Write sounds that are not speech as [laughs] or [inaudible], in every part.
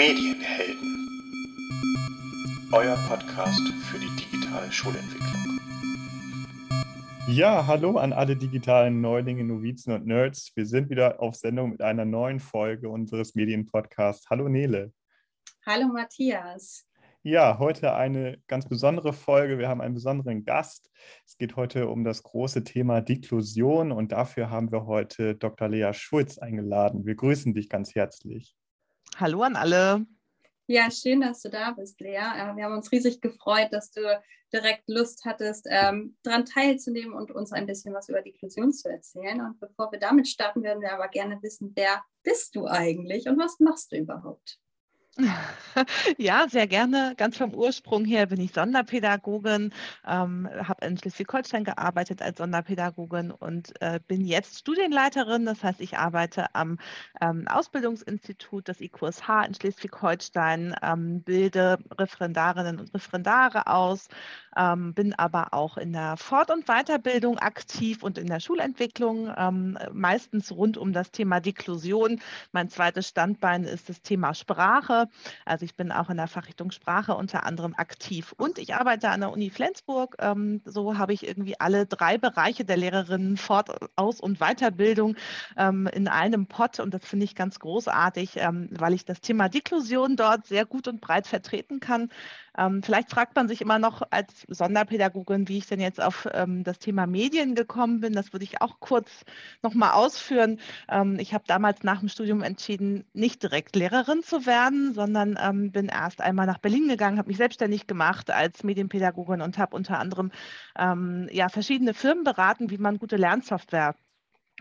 Medienhelden. Euer Podcast für die digitale Schulentwicklung. Ja, hallo an alle digitalen Neulinge, Novizen und Nerds. Wir sind wieder auf Sendung mit einer neuen Folge unseres Medienpodcasts. Hallo Nele. Hallo Matthias. Ja, heute eine ganz besondere Folge. Wir haben einen besonderen Gast. Es geht heute um das große Thema Deklusion und dafür haben wir heute Dr. Lea Schulz eingeladen. Wir grüßen dich ganz herzlich. Hallo an alle. Ja, schön, dass du da bist, Lea. Äh, wir haben uns riesig gefreut, dass du direkt Lust hattest, ähm, daran teilzunehmen und uns ein bisschen was über Deklusion zu erzählen. Und bevor wir damit starten, würden wir aber gerne wissen, wer bist du eigentlich und was machst du überhaupt? [laughs] Ja, sehr gerne. Ganz vom Ursprung her bin ich Sonderpädagogin, ähm, habe in Schleswig-Holstein gearbeitet als Sonderpädagogin und äh, bin jetzt Studienleiterin. Das heißt, ich arbeite am ähm, Ausbildungsinstitut des IQSH in Schleswig-Holstein, ähm, bilde Referendarinnen und Referendare aus, ähm, bin aber auch in der Fort- und Weiterbildung aktiv und in der Schulentwicklung, ähm, meistens rund um das Thema Deklusion. Mein zweites Standbein ist das Thema Sprache. Also ich bin auch in der Fachrichtung Sprache unter anderem aktiv und ich arbeite an der Uni Flensburg. Ähm, so habe ich irgendwie alle drei Bereiche der Lehrerinnen Fort-, Aus- und Weiterbildung ähm, in einem Pott und das finde ich ganz großartig, ähm, weil ich das Thema Deklusion dort sehr gut und breit vertreten kann. Ähm, vielleicht fragt man sich immer noch als Sonderpädagogin, wie ich denn jetzt auf ähm, das Thema Medien gekommen bin. Das würde ich auch kurz nochmal ausführen. Ähm, ich habe damals nach dem Studium entschieden, nicht direkt Lehrerin zu werden, sondern ähm, bin erst einmal nach Berlin gegangen, habe mich selbstständig gemacht als Medienpädagogin und habe unter anderem ähm, ja, verschiedene Firmen beraten, wie man gute Lernsoftware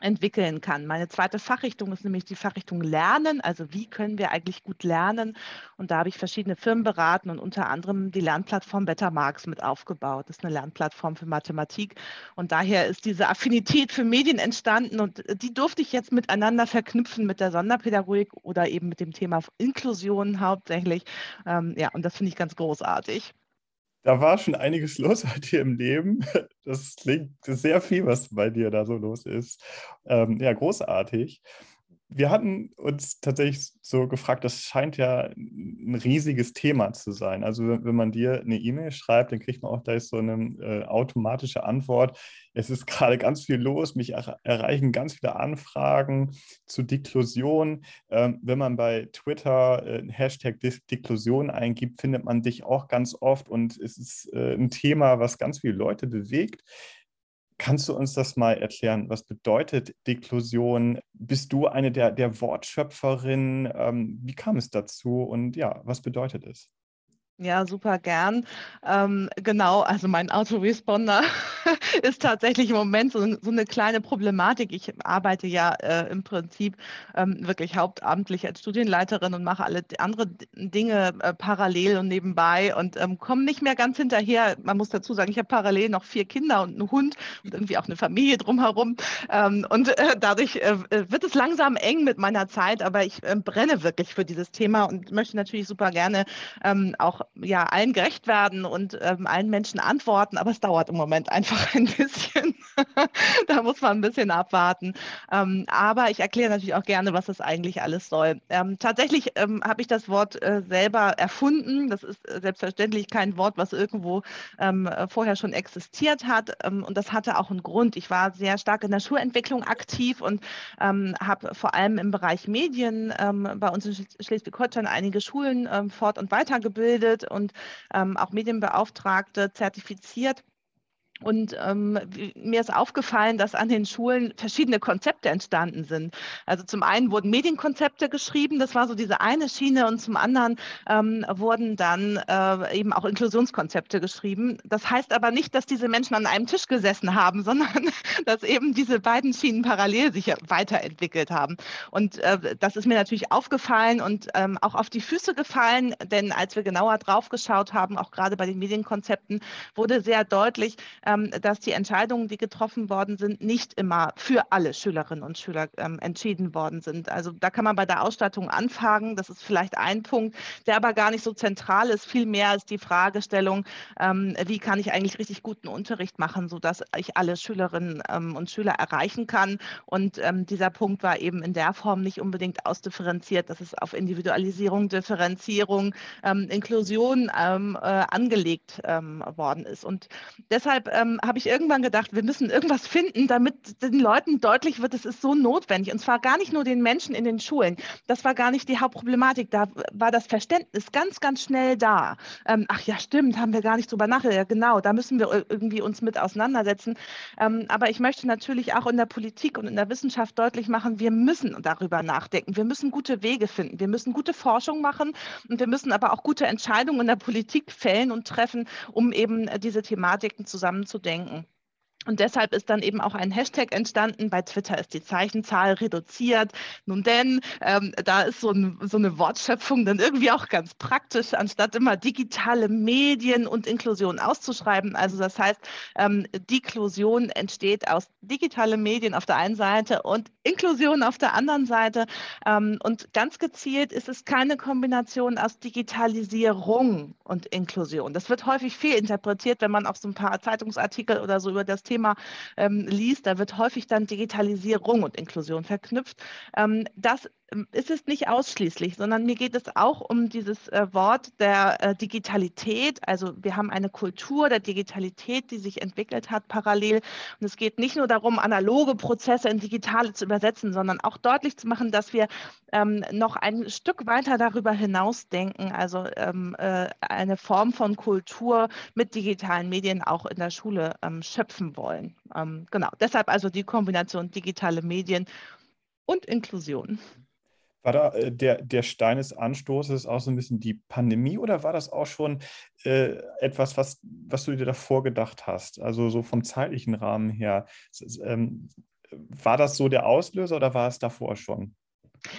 entwickeln kann. Meine zweite Fachrichtung ist nämlich die Fachrichtung Lernen, also wie können wir eigentlich gut lernen. Und da habe ich verschiedene Firmen beraten und unter anderem die Lernplattform Bettermarks mit aufgebaut. Das ist eine Lernplattform für Mathematik. Und daher ist diese Affinität für Medien entstanden und die durfte ich jetzt miteinander verknüpfen mit der Sonderpädagogik oder eben mit dem Thema Inklusion hauptsächlich. Ähm, ja, und das finde ich ganz großartig. Da war schon einiges los bei dir im Leben. [laughs] Das klingt sehr viel, was bei dir da so los ist. Ähm, ja, großartig wir hatten uns tatsächlich so gefragt, das scheint ja ein riesiges Thema zu sein. Also wenn man dir eine E-Mail schreibt, dann kriegt man auch gleich so eine äh, automatische Antwort. Es ist gerade ganz viel los, mich er erreichen ganz viele Anfragen zu Deklusion. Ähm, wenn man bei Twitter äh, Hashtag Deklusion eingibt, findet man dich auch ganz oft und es ist äh, ein Thema, was ganz viele Leute bewegt. Kannst du uns das mal erklären? Was bedeutet Deklusion? Bist du eine der, der Wortschöpferinnen? Ähm, wie kam es dazu und ja, was bedeutet es? Ja, super gern. Ähm, genau, also mein Autoresponder [laughs] ist tatsächlich im Moment so, so, eine kleine Problematik. Ich arbeite ja äh, im Prinzip ähm, wirklich hauptamtlich als Studienleiterin und mache alle andere Dinge äh, parallel und nebenbei und ähm, komme nicht mehr ganz hinterher. Man muss dazu sagen, ich habe parallel noch vier Kinder und einen Hund und irgendwie auch eine Familie drumherum. Ähm, und äh, dadurch äh, wird es langsam eng mit meiner Zeit, aber ich äh, brenne wirklich für dieses Thema und möchte natürlich super gerne ähm, auch ja, allen gerecht werden und ähm, allen Menschen antworten, aber es dauert im Moment einfach [laughs] ein bisschen. da muss man ein bisschen abwarten. Ähm, aber ich erkläre natürlich auch gerne, was das eigentlich alles soll. Ähm, tatsächlich ähm, habe ich das Wort äh, selber erfunden. Das ist äh, selbstverständlich kein Wort, was irgendwo ähm, äh, vorher schon existiert hat. Ähm, und das hatte auch einen Grund. Ich war sehr stark in der Schulentwicklung aktiv und habe vor allem im Bereich Medien bei uns in Schleswig-Holstein einige Schulen fort- und weitergebildet und ähm, auch Medienbeauftragte zertifiziert. Und ähm, mir ist aufgefallen, dass an den Schulen verschiedene Konzepte entstanden sind. Also zum einen wurden Medienkonzepte geschrieben, das war so diese eine Schiene, und zum anderen ähm, wurden dann äh, eben auch Inklusionskonzepte geschrieben. Das heißt aber nicht, dass diese Menschen an einem Tisch gesessen haben, [laughs] sondern dass eben diese beiden Schienen parallel sich weiterentwickelt haben. Und äh, das ist mir natürlich aufgefallen und ähm, auch auf die Füße gefallen, denn als wir genauer drauf geschaut haben, auch gerade bei den Medienkonzepten, wurde sehr deutlich, dass die Entscheidungen, die getroffen worden sind, nicht immer für alle Schülerinnen und Schüler ähm, entschieden worden sind. Also da kann man bei der Ausstattung anfangen. Das ist vielleicht ein Punkt, der aber gar nicht so zentral ist. Vielmehr ist die Fragestellung, ähm, wie kann ich eigentlich richtig guten Unterricht machen, sodass ich alle Schülerinnen ähm, und Schüler erreichen kann. Und ähm, dieser Punkt war eben in der Form nicht unbedingt ausdifferenziert, dass es auf Individualisierung, Differenzierung, ähm, Inklusion ähm, äh, angelegt ähm, worden ist. Und deshalb ähm, habe ich irgendwann gedacht, wir müssen irgendwas finden, damit den Leuten deutlich wird, es ist so notwendig. Und zwar gar nicht nur den Menschen in den Schulen. Das war gar nicht die Hauptproblematik. Da war das Verständnis ganz, ganz schnell da. Ähm, ach ja, stimmt, haben wir gar nicht drüber nachgedacht. Ja, genau, da müssen wir irgendwie uns mit auseinandersetzen. Ähm, aber ich möchte natürlich auch in der Politik und in der Wissenschaft deutlich machen, wir müssen darüber nachdenken. Wir müssen gute Wege finden. Wir müssen gute Forschung machen und wir müssen aber auch gute Entscheidungen in der Politik fällen und treffen, um eben äh, diese Thematiken zusammenzudenken. Und deshalb ist dann eben auch ein Hashtag entstanden. Bei Twitter ist die Zeichenzahl reduziert. Nun denn, ähm, da ist so, ein, so, eine Wortschöpfung dann irgendwie auch ganz praktisch, anstatt immer digitale Medien und Inklusion auszuschreiben. Also das heißt, ähm, Deklusion entsteht aus digitale Medien auf der einen Seite und Inklusion auf der anderen Seite. Ähm, und ganz gezielt ist es keine Kombination aus Digitalisierung und Inklusion. Das wird häufig fehlinterpretiert, wenn man auch so ein paar Zeitungsartikel oder so über das Thema ähm, liest, da wird häufig dann Digitalisierung und Inklusion verknüpft. Ähm, das ähm, ist es nicht ausschließlich, sondern mir geht es auch um dieses äh, Wort der äh, Digitalität. Also wir haben eine Kultur der Digitalität, die sich entwickelt hat parallel. Und es geht nicht nur darum, analoge Prozesse in digitale zu übersetzen, sondern auch deutlich zu machen, dass wir ähm, noch ein Stück weiter darüber hinaus denken, also ähm, äh, eine Form von Kultur mit digitalen Medien auch in der Schule ähm, schöpfen wollen. Ähm, genau, deshalb also die Kombination digitale Medien und Inklusion. War da äh, der, der Stein des Anstoßes auch so ein bisschen die Pandemie oder war das auch schon äh, etwas, was, was du dir davor gedacht hast? Also so vom zeitlichen Rahmen her. Ähm, war das so der Auslöser oder war es davor schon?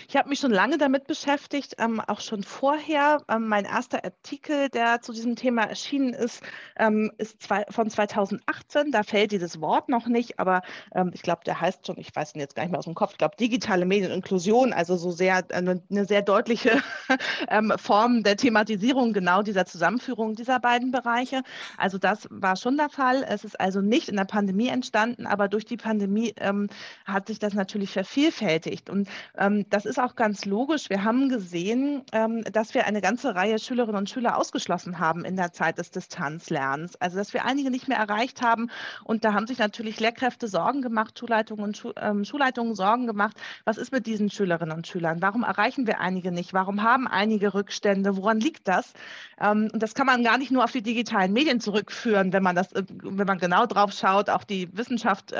Ich habe mich schon lange damit beschäftigt, ähm, auch schon vorher. Ähm, mein erster Artikel, der zu diesem Thema erschienen ist, ähm, ist zwei, von 2018. Da fällt dieses Wort noch nicht, aber ähm, ich glaube, der heißt schon, ich weiß ihn jetzt gar nicht mehr aus dem Kopf, ich glaube, digitale Medieninnklusion, also so sehr eine, eine sehr deutliche [laughs] ähm, Form der Thematisierung genau dieser Zusammenführung dieser beiden Bereiche. Also das war schon der Fall. Es ist also nicht in der Pandemie entstanden, aber durch die Pandemie ähm, hat sich das natürlich vervielfältigt. Und das ist auch ganz logisch. Wir haben gesehen, ähm, dass wir eine ganze Reihe Schülerinnen und Schüler ausgeschlossen haben in der Zeit des Distanzlernens. Also dass wir einige nicht mehr erreicht haben. Und da haben sich natürlich Lehrkräfte Sorgen gemacht, Schulleitungen und ähm, Schulleitungen Sorgen gemacht. Was ist mit diesen Schülerinnen und Schülern? Warum erreichen wir einige nicht? Warum haben einige Rückstände? Woran liegt das? Ähm, und das kann man gar nicht nur auf die digitalen Medien zurückführen, wenn man das, äh, wenn man genau drauf schaut. Auch die Wissenschaft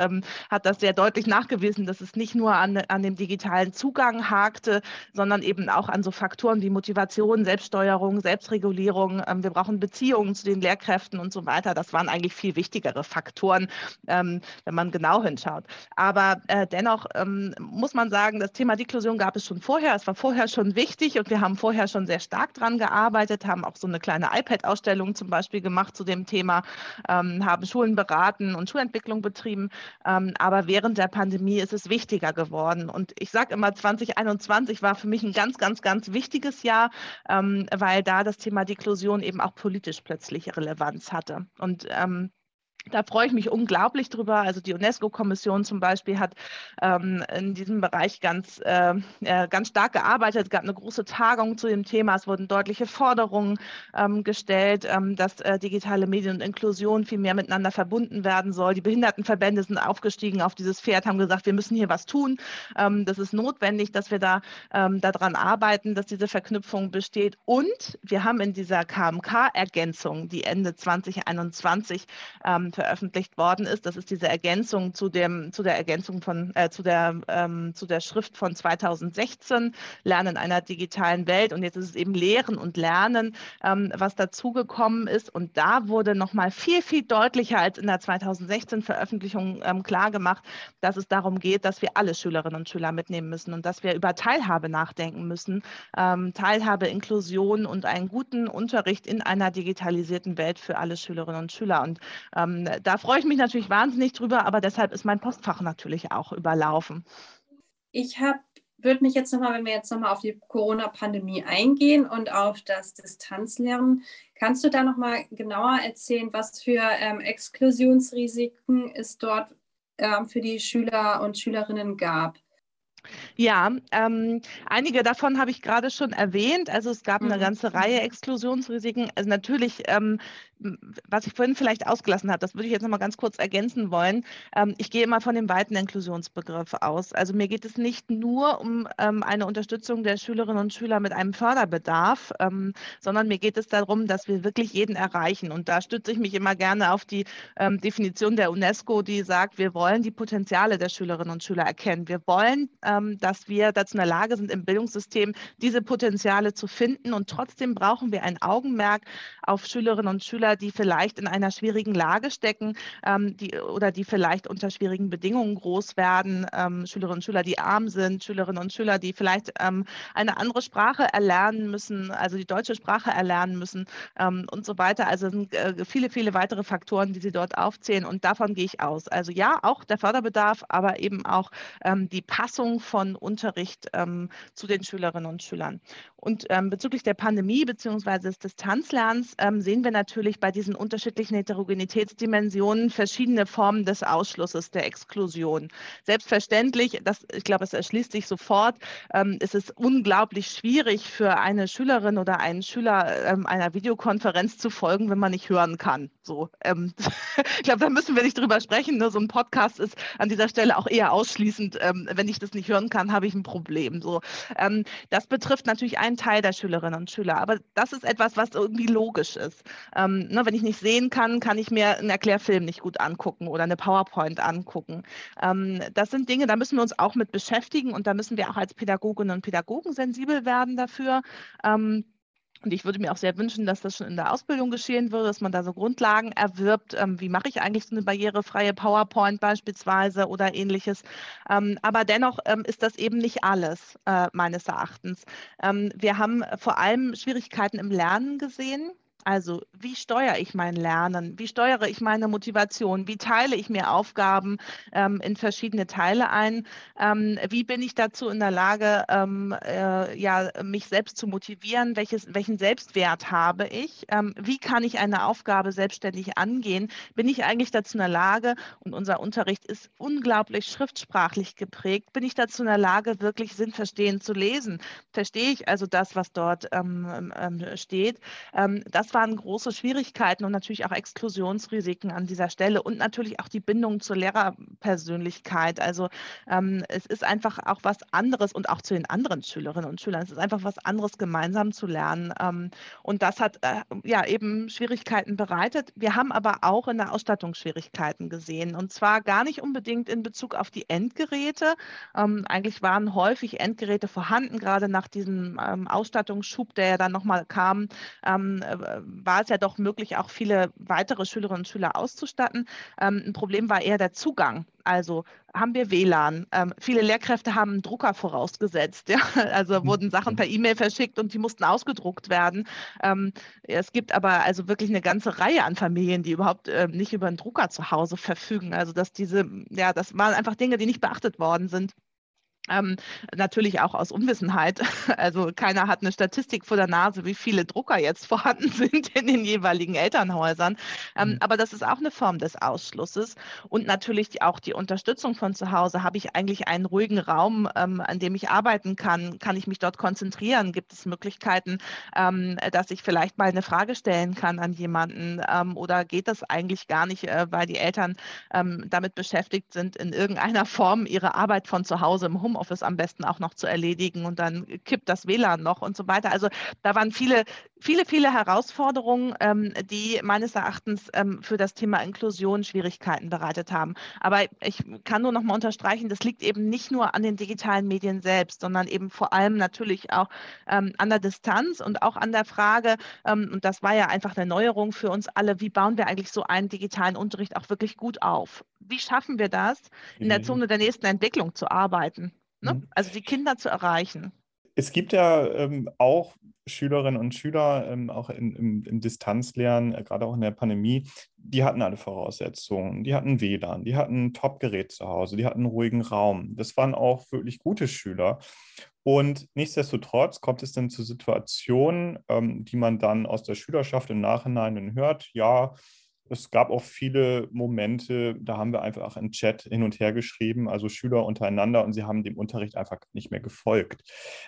hat das sehr deutlich nachgewiesen, dass es nicht nur an, an dem digitalen Zugang hakte, sondern eben auch an so Faktoren wie Motivation, Selbststeuerung, Selbstregulierung. Ähm, wir brauchen Beziehungen zu den Lehrkräften und so weiter. Das waren eigentlich viel wichtigere Faktoren, ähm, wenn man genau hinschaut. Aber äh, dennoch ähm, muss man sagen, das Thema Deklusion gab es schon vorher. Es war vorher schon wichtig und wir haben vorher schon sehr stark dran gearbeitet, haben auch so eine kleine iPad-Ausstellung zum Beispiel gemacht zu dem Thema, haben Schulen beraten und Schulentwicklung betrieben. aber während der Pandemie ist es wichtiger geworden. Und ich sage immer, 20 2021 war für mich ein ganz, ganz, ganz wichtiges Jahr, ähm, weil da das Thema Deklusion eben auch politisch plötzlich Relevanz hatte. Und ähm, da freue ich mich unglaublich drüber. Also die UNESCO-Kommission zum Beispiel hat ähm, in diesem Bereich ganz, äh, ganz stark gearbeitet. Es gab eine große Tagung zu dem Thema. Es wurden deutliche Forderungen ähm, gestellt, ähm, dass äh, digitale Medien und Inklusion viel mehr miteinander verbunden werden soll. Die Behindertenverbände sind aufgestiegen auf dieses Pferd, haben gesagt, wir müssen hier was tun. Ähm, das ist notwendig, dass wir da ähm, daran arbeiten, dass diese Verknüpfung besteht. Und wir haben in dieser KMK-Ergänzung, die Ende 2021 veröffentlicht worden ist. Das ist diese Ergänzung zu, dem, zu der Ergänzung von, äh, zu, der, ähm, zu der Schrift von 2016, Lernen in einer digitalen Welt. Und jetzt ist es eben Lehren und Lernen, ähm, was dazugekommen ist. Und da wurde nochmal viel, viel deutlicher als in der 2016 Veröffentlichung ähm, klar gemacht, dass es darum geht, dass wir alle Schülerinnen und Schüler mitnehmen müssen und dass wir über Teilhabe nachdenken müssen. Ähm, Teilhabe, Inklusion und einen guten Unterricht in einer digitalisierten Welt für alle Schülerinnen und Schüler. Und ähm, da freue ich mich natürlich wahnsinnig drüber, aber deshalb ist mein Postfach natürlich auch überlaufen. Ich habe würde mich jetzt nochmal, wenn wir jetzt nochmal auf die Corona-Pandemie eingehen und auf das Distanzlernen, kannst du da nochmal genauer erzählen, was für ähm, Exklusionsrisiken es dort ähm, für die Schüler und Schülerinnen gab? Ja, ähm, einige davon habe ich gerade schon erwähnt. Also es gab eine mhm. ganze Reihe Exklusionsrisiken. Also natürlich ähm, was ich vorhin vielleicht ausgelassen habe, das würde ich jetzt noch mal ganz kurz ergänzen wollen. Ähm, ich gehe immer von dem weiten Inklusionsbegriff aus. Also mir geht es nicht nur um ähm, eine Unterstützung der Schülerinnen und Schüler mit einem Förderbedarf, ähm, sondern mir geht es darum, dass wir wirklich jeden erreichen. Und da stütze ich mich immer gerne auf die Definition der UNESCO, die sagt, wir wollen die Potenziale der Schülerinnen und Schüler erkennen. Wir wollen, dass wir dazu in der Lage sind, im Bildungssystem diese Potenziale zu finden. Und trotzdem brauchen wir ein Augenmerk auf Schülerinnen und Schüler, die vielleicht in einer schwierigen Lage stecken ähm, die, oder die vielleicht unter schwierigen Bedingungen groß werden, ähm, Schülerinnen und Schüler, die arm sind, Schülerinnen und Schüler, die vielleicht ähm, eine andere Sprache erlernen müssen, also die deutsche Sprache erlernen müssen ähm, und so weiter. Also sind äh, viele, viele weitere Faktoren, die Sie dort aufzählen und davon gehe ich aus. Also ja, auch der Förderbedarf, aber eben auch ähm, die Passung von Unterricht ähm, zu den Schülerinnen und Schülern. Und bezüglich der Pandemie bzw. des Distanzlernens sehen wir natürlich bei diesen unterschiedlichen Heterogenitätsdimensionen verschiedene Formen des Ausschlusses, der Exklusion. Selbstverständlich, das, ich glaube, es erschließt sich sofort, ähm, ist es unglaublich schwierig für eine Schülerin oder einen Schüler ähm, einer Videokonferenz zu folgen, wenn man nicht hören kann. So, ähm, [laughs] ich glaube, da müssen wir nicht drüber sprechen. Ne? So ein Podcast ist an dieser Stelle auch eher ausschließend, ähm, wenn ich das nicht hören kann, habe ich ein Problem. So, ähm, das betrifft natürlich einen Teil der Schülerinnen und Schüler, aber das ist etwas, was irgendwie logisch ist. Ähm, ne, wenn ich nicht sehen kann, kann ich mir einen Erklärfilm nicht gut angucken oder eine PowerPoint angucken. Ähm, das sind Dinge, da müssen wir uns auch mit beschäftigen und da müssen wir auch als Pädagoginnen und Pädagogen sensibel werden dafür. Ähm, und ich würde mir auch sehr wünschen, dass das schon in der Ausbildung geschehen würde, dass man da so Grundlagen erwirbt. Ähm, wie mache ich eigentlich so eine barrierefreie PowerPoint beispielsweise oder ähnliches? Ähm, aber dennoch ähm, ist das eben nicht alles, äh, meines Erachtens. Ähm, wir haben vor allem Schwierigkeiten im Lernen gesehen. Also wie steuere ich mein Lernen? Wie steuere ich meine Motivation? Wie teile ich mir Aufgaben ähm, in verschiedene Teile ein? Ähm, wie bin ich dazu in der Lage, ähm, äh, ja, mich selbst zu motivieren? Welches, welchen Selbstwert habe ich? Ähm, wie kann ich eine Aufgabe selbstständig angehen? Bin ich eigentlich dazu in der Lage, und unser Unterricht ist unglaublich schriftsprachlich geprägt, bin ich dazu in der Lage, wirklich sinnverstehend zu lesen? Verstehe ich also das, was dort ähm, ähm, steht? das waren große Schwierigkeiten und natürlich auch Exklusionsrisiken an dieser Stelle und natürlich auch die Bindung zur Lehrerpersönlichkeit. Also ähm, es ist einfach auch was anderes und auch zu den anderen Schülerinnen und Schülern. Es ist einfach was anderes, gemeinsam zu lernen. Ähm, und das hat äh, ja eben Schwierigkeiten bereitet. Wir haben aber auch in der Ausstattung Schwierigkeiten gesehen und zwar gar nicht unbedingt in Bezug auf die Endgeräte. Ähm, eigentlich waren häufig Endgeräte vorhanden, gerade nach diesem ähm, Ausstattungsschub, der ja dann nochmal kam, ähm, äh, war es ja doch möglich, auch viele weitere Schülerinnen und Schüler auszustatten. Ähm, ein Problem war eher der Zugang. Also haben wir WLAN. Ähm, viele Lehrkräfte haben einen Drucker vorausgesetzt. [laughs] Ja? Also wurden Sachen per E-Mail verschickt und die mussten ausgedruckt werden. Ähm, es gibt aber also wirklich eine ganze Reihe an Familien, die überhaupt äh, nicht über einen Drucker zu Hause verfügen. Also dass diese, ja, das waren einfach Dinge, die nicht beachtet worden sind. Ähm, natürlich auch aus Unwissenheit. [laughs] Also keiner hat eine Statistik vor der Nase, wie viele Drucker jetzt [laughs] vorhanden sind in den jeweiligen Elternhäusern. Ähm, mhm. Aber das ist auch eine Form des Ausschlusses. Und natürlich auch die Unterstützung von zu Hause. Habe ich eigentlich einen ruhigen Raum, ähm, an dem ich arbeiten kann? Kann ich mich dort konzentrieren? Gibt es Möglichkeiten, ähm, dass ich vielleicht mal eine Frage stellen kann an jemanden? Ähm, oder geht das eigentlich gar nicht, äh, weil die Eltern ähm, damit beschäftigt sind, in irgendeiner [laughs] Form ihre Arbeit von zu Hause im Home Homeoffice am besten auch noch zu erledigen und dann kippt das WLAN noch und so weiter. Also da waren viele, viele, viele Herausforderungen, ähm, die meines Erachtens ähm, für das Thema Inklusion Schwierigkeiten bereitet haben. Aber ich kann nur noch mal unterstreichen, das liegt eben nicht nur an den digitalen Medien selbst, sondern eben vor allem natürlich auch ähm, an der Distanz und auch an der Frage, ähm, und das war ja einfach eine Neuerung für uns alle, wie bauen wir eigentlich so einen digitalen Unterricht auch wirklich gut auf? Wie schaffen wir das, in der mhm. Zone der nächsten Entwicklung zu arbeiten? Ne? Mhm. Also die Kinder zu erreichen. Es gibt ja ähm, auch Schülerinnen und Schüler, ähm, auch in, im, im Distanzlernen, äh, gerade auch in der Pandemie, die hatten alle Voraussetzungen. Die hatten WLAN, die hatten ein Top-Gerät zu Hause, die hatten einen ruhigen Raum. Das waren auch wirklich gute Schüler. Und nichtsdestotrotz kommt es dann zu Situationen, ähm, die man dann aus der Schülerschaft im Nachhinein hört, ja, es gab auch viele Momente, da haben wir einfach im Chat hin und her geschrieben, also Schüler untereinander, und sie haben dem Unterricht einfach nicht mehr gefolgt.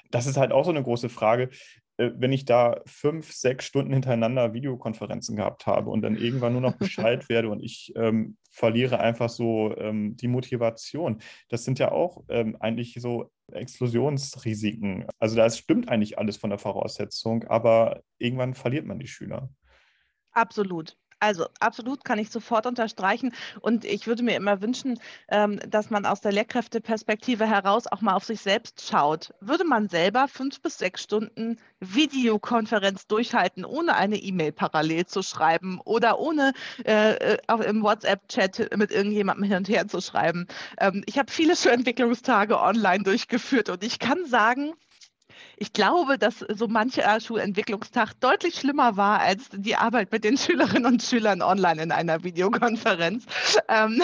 Das ist halt auch so eine große Frage. Äh, wenn ich da fünf, sechs Stunden hintereinander Videokonferenzen gehabt habe und dann irgendwann nur noch Bescheid [laughs] werde und ich ähm, verliere einfach so ähm, die Motivation, das sind ja auch ähm, eigentlich so Exklusionsrisiken. Also da stimmt eigentlich alles von der Voraussetzung, aber irgendwann verliert man die Schüler. Absolut. Also absolut kann ich sofort unterstreichen. Und ich würde mir immer wünschen, ähm, dass man aus der Lehrkräfteperspektive heraus auch mal auf sich selbst schaut. Würde man selber fünf bis sechs Stunden Videokonferenz durchhalten, ohne eine E-Mail parallel zu schreiben oder ohne äh, äh auch im WhatsApp-Chat mit irgendjemandem hin und her zu schreiben? Ähm, ich habe viele [laughs] Schulentwicklungstage online durchgeführt und ich kann sagen, ich glaube, dass so mancher Schulentwicklungstag deutlich schlimmer war als die Arbeit mit den Schülerinnen und Schülern online in einer Videokonferenz. Ähm,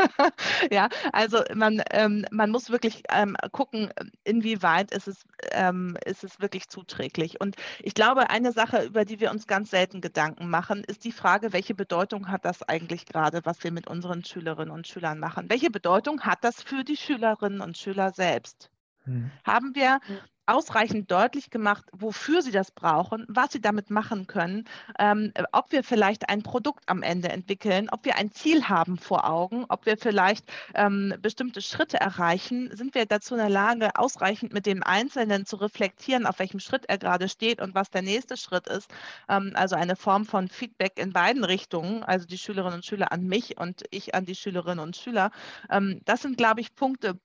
[laughs] ja, also man, ähm, man muss wirklich ähm, gucken, inwieweit ist es, ähm, ist es wirklich zuträglich. Und ich glaube, eine Sache, über die wir uns ganz selten Gedanken machen, ist die Frage, welche Bedeutung hat das eigentlich gerade, was wir mit unseren Schülerinnen und Schülern machen? Welche Bedeutung hat das für die Schülerinnen und Schüler selbst? Hm. Haben wir ausreichend deutlich gemacht, wofür sie das brauchen, was sie damit machen können, ähm, ob wir vielleicht ein Produkt am Ende entwickeln, ob wir ein Ziel haben vor Augen, ob wir vielleicht ähm, bestimmte Schritte erreichen, sind wir dazu in der Lage, ausreichend mit dem Einzelnen zu reflektieren, auf welchem Schritt er gerade steht und was der nächste Schritt ist. Ähm, also eine Form von Feedback in beiden Richtungen, also die Schülerinnen und Schüler an mich und ich an die Schülerinnen und Schüler. Ähm, das sind, glaube ich, Punkte,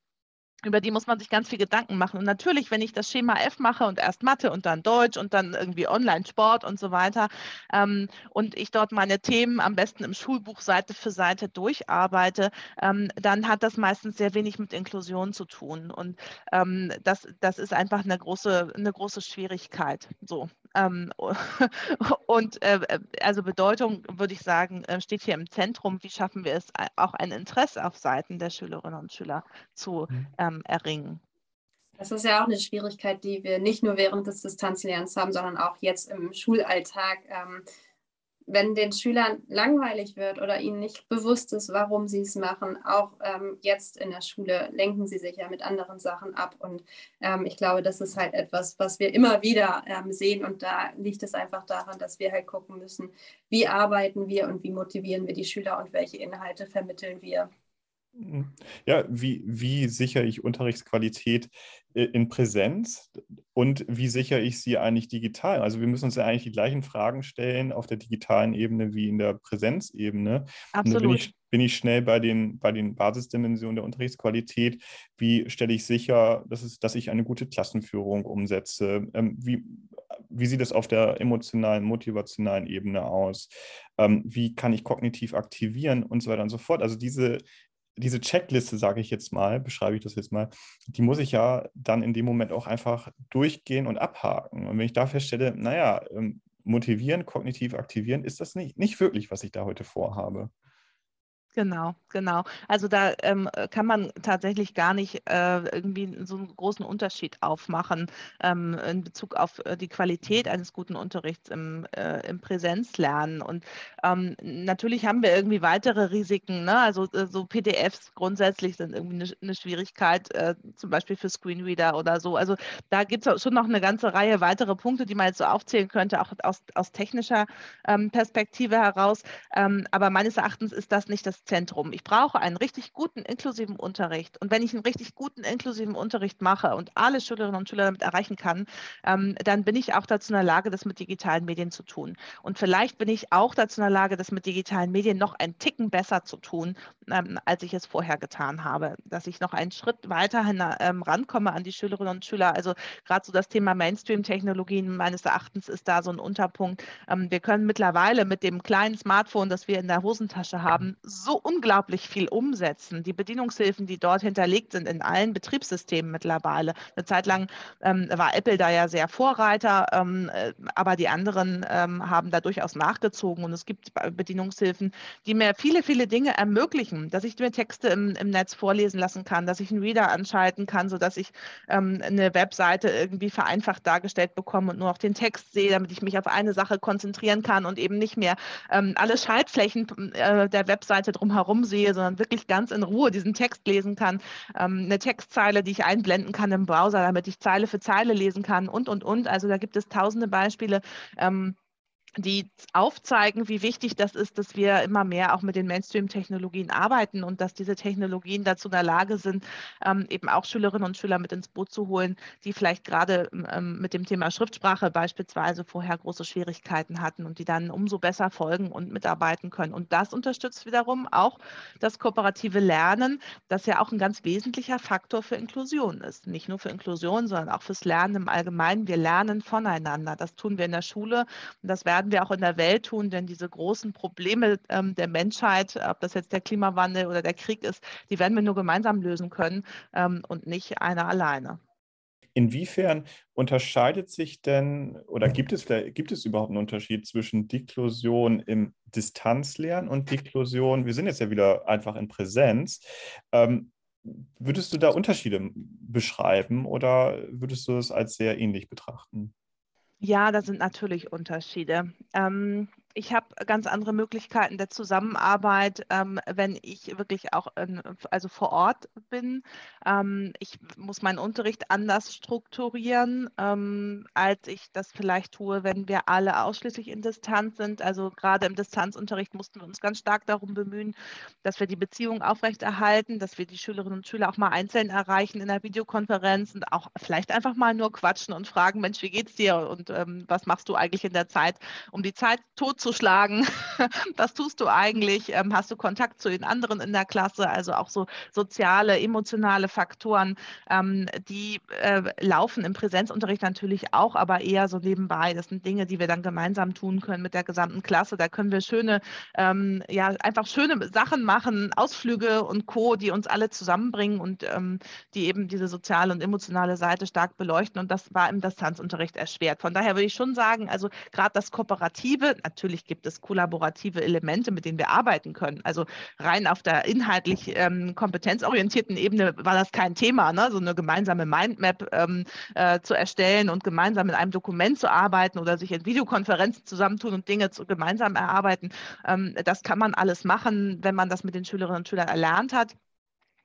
über die muss man sich ganz viel Gedanken machen. Und natürlich, wenn ich das Schema F mache und erst Mathe und dann Deutsch und dann irgendwie Online-Sport und so weiter ähm, und ich dort meine Themen am besten im Schulbuch Seite für Seite durcharbeite, ähm, dann hat das meistens sehr wenig mit Inklusion zu tun. Und ähm, das, das ist einfach eine große, eine große Schwierigkeit. So. Ähm, [laughs] und äh, also Bedeutung, würde ich sagen, äh, steht hier im Zentrum. Wie schaffen wir es, auch ein Interesse auf Seiten der Schülerinnen und Schüler zu mhm. ähm, erringen? Das ist ja auch eine Schwierigkeit, die wir nicht nur während des Distanzlernens haben, sondern auch jetzt im Schulalltag. Ähm, wenn den Schülern langweilig wird oder ihnen nicht bewusst ist, warum sie es machen, auch ähm, jetzt in der Schule lenken sie sich ja mit anderen Sachen ab. Und ähm, ich glaube, das ist halt etwas, was wir immer wieder ähm, sehen. Und da liegt es einfach daran, dass wir halt gucken müssen, wie arbeiten wir und wie motivieren wir die Schüler und welche Inhalte vermitteln wir. Ja, wie, wie sichere ich Unterrichtsqualität äh, in Präsenz und wie sichere ich sie eigentlich digital? Also wir müssen uns ja eigentlich die gleichen Fragen stellen auf der digitalen Ebene wie in der Präsenzebene. Absolut. bin ich, bin ich schnell bei den, bei den Basisdimensionen der Unterrichtsqualität. Wie stelle ich sicher, dass, es, dass ich eine gute Klassenführung umsetze? Ähm, wie, wie sieht es auf der emotionalen, motivationalen Ebene aus? Ähm, wie kann ich kognitiv aktivieren und so weiter und so fort? Also diese diese Checkliste, sage ich jetzt mal, beschreibe ich das jetzt mal, die muss ich ja dann in dem Moment auch einfach durchgehen und abhaken. Und wenn ich da feststelle, naja, ähm, motivieren, kognitiv aktivieren, ist das nicht, nicht wirklich, was ich da heute vorhabe. Genau, genau. Also da ähm, kann man tatsächlich gar nicht äh, irgendwie so einen großen Unterschied aufmachen ähm, in Bezug auf äh, die Qualität eines guten Unterrichts im, äh, im Präsenzlernen. Und ähm, natürlich haben wir irgendwie weitere Risiken. Ne? Also äh, so PDFs grundsätzlich sind irgendwie eine, eine Schwierigkeit, äh, zum Beispiel für Screenreader oder so. Also da gibt es schon noch eine ganze Reihe weitere Punkte, die man jetzt so aufzählen könnte, auch aus, aus technischer ähm, Perspektive heraus. Ähm, aber meines Erachtens ist das nicht das Zentrum. Ich brauche einen richtig guten inklusiven Unterricht. Und wenn ich einen richtig guten inklusiven Unterricht mache und alle Schülerinnen und Schüler damit erreichen kann, ähm, dann bin ich auch dazu in der Lage, das mit digitalen Medien zu tun. Und vielleicht bin ich auch dazu in der Lage, das mit digitalen Medien noch einen Ticken besser zu tun, ähm, als ich es vorher getan habe. Dass ich noch einen Schritt weiterhin ähm, rankomme an die Schülerinnen und Schüler. Also gerade so das Thema Mainstream-Technologien meines Erachtens ist da so ein Unterpunkt. Ähm, wir können mittlerweile mit dem kleinen Smartphone, das wir in der Hosentasche haben, so unglaublich viel umsetzen. Die Bedienungshilfen, die dort hinterlegt sind in allen Betriebssystemen mittlerweile. Eine Zeit lang ähm, war Apple da ja sehr Vorreiter, ähm, äh, aber die anderen ähm, haben da durchaus nachgezogen. Und es gibt Bedienungshilfen, die mir viele, viele Dinge ermöglichen, dass ich mir Texte im, im Netz vorlesen lassen kann, dass ich einen Reader anschalten kann, sodass ich ähm, eine Webseite irgendwie vereinfacht dargestellt bekomme und nur noch den Text sehe, damit ich mich auf eine Sache konzentrieren kann und eben nicht mehr ähm, alle Schaltflächen äh, der Webseite drumherum sehe, sondern wirklich ganz in Ruhe diesen Text lesen kann. Ähm, eine Textzeile, die ich einblenden kann im Browser, damit ich Zeile für Zeile lesen kann und, und, und. Also da gibt es tausende Beispiele. Ähm, die aufzeigen, wie wichtig das ist, dass wir immer mehr auch mit den Mainstream-Technologien arbeiten und dass diese Technologien dazu in der Lage sind, ähm, eben auch Schülerinnen und Schüler mit ins Boot zu holen, die vielleicht gerade ähm, mit dem Thema Schriftsprache beispielsweise vorher große Schwierigkeiten hatten und die dann umso besser folgen und mitarbeiten können. Und das unterstützt wiederum auch das kooperative Lernen, das ja auch ein ganz wesentlicher Faktor für Inklusion ist. Nicht nur für Inklusion, sondern auch fürs Lernen im Allgemeinen. Wir lernen voneinander. Das tun wir in der Schule und das werden werden wir auch in der Welt tun, denn diese großen Probleme ähm, der Menschheit, ob das jetzt der Klimawandel oder der Krieg ist, die werden wir nur gemeinsam lösen können ähm, und nicht einer alleine. Inwiefern unterscheidet sich denn oder gibt es, gibt es überhaupt einen Unterschied zwischen Diklusion im Distanzlernen und Diklusion? Wir sind jetzt ja wieder einfach in Präsenz. Ähm, würdest du da Unterschiede beschreiben oder würdest du es als sehr ähnlich betrachten? Ja, da sind natürlich Unterschiede. Ähm, ich habe ganz andere Möglichkeiten der Zusammenarbeit, ähm, wenn ich wirklich auch in, also vor Ort bin. Ähm, ich muss meinen Unterricht anders strukturieren, ähm, als ich das vielleicht tue, wenn wir alle ausschließlich in Distanz sind. Also gerade im Distanzunterricht mussten wir uns ganz stark darum bemühen, dass wir die Beziehung aufrechterhalten, dass wir die Schülerinnen und Schüler auch mal einzeln erreichen in der Videokonferenz und auch vielleicht einfach mal nur quatschen und fragen, Mensch, wie geht's dir und ähm, was machst du eigentlich in der Zeit, um die Zeit tot zuschlagen. [laughs] Was tust du eigentlich? Ähm, hast du Kontakt zu den anderen in der Klasse? Also auch so soziale, emotionale Faktoren, ähm, die äh, laufen im Präsenzunterricht natürlich auch, aber eher so nebenbei. Das sind Dinge, die wir dann gemeinsam tun können mit der gesamten Klasse. Da können wir schöne, ähm, ja, einfach schöne Sachen machen, Ausflüge und Co., die uns alle zusammenbringen und die eben diese soziale und emotionale Seite stark beleuchten. Und das war im Distanzunterricht erschwert. Von daher würde ich schon sagen, also gerade das Kooperative, natürlich natürlich gibt es kollaborative Elemente, mit denen wir arbeiten können. Also rein auf der inhaltlich ähm, kompetenzorientierten Ebene war das kein Thema, ne? so eine gemeinsame Mindmap ähm, äh, zu erstellen und gemeinsam in einem Dokument zu arbeiten oder sich in Videokonferenzen zusammentun und Dinge zu, gemeinsam erarbeiten. Ähm, das kann man alles machen, wenn man das mit den Schülerinnen und Schülern erlernt hat.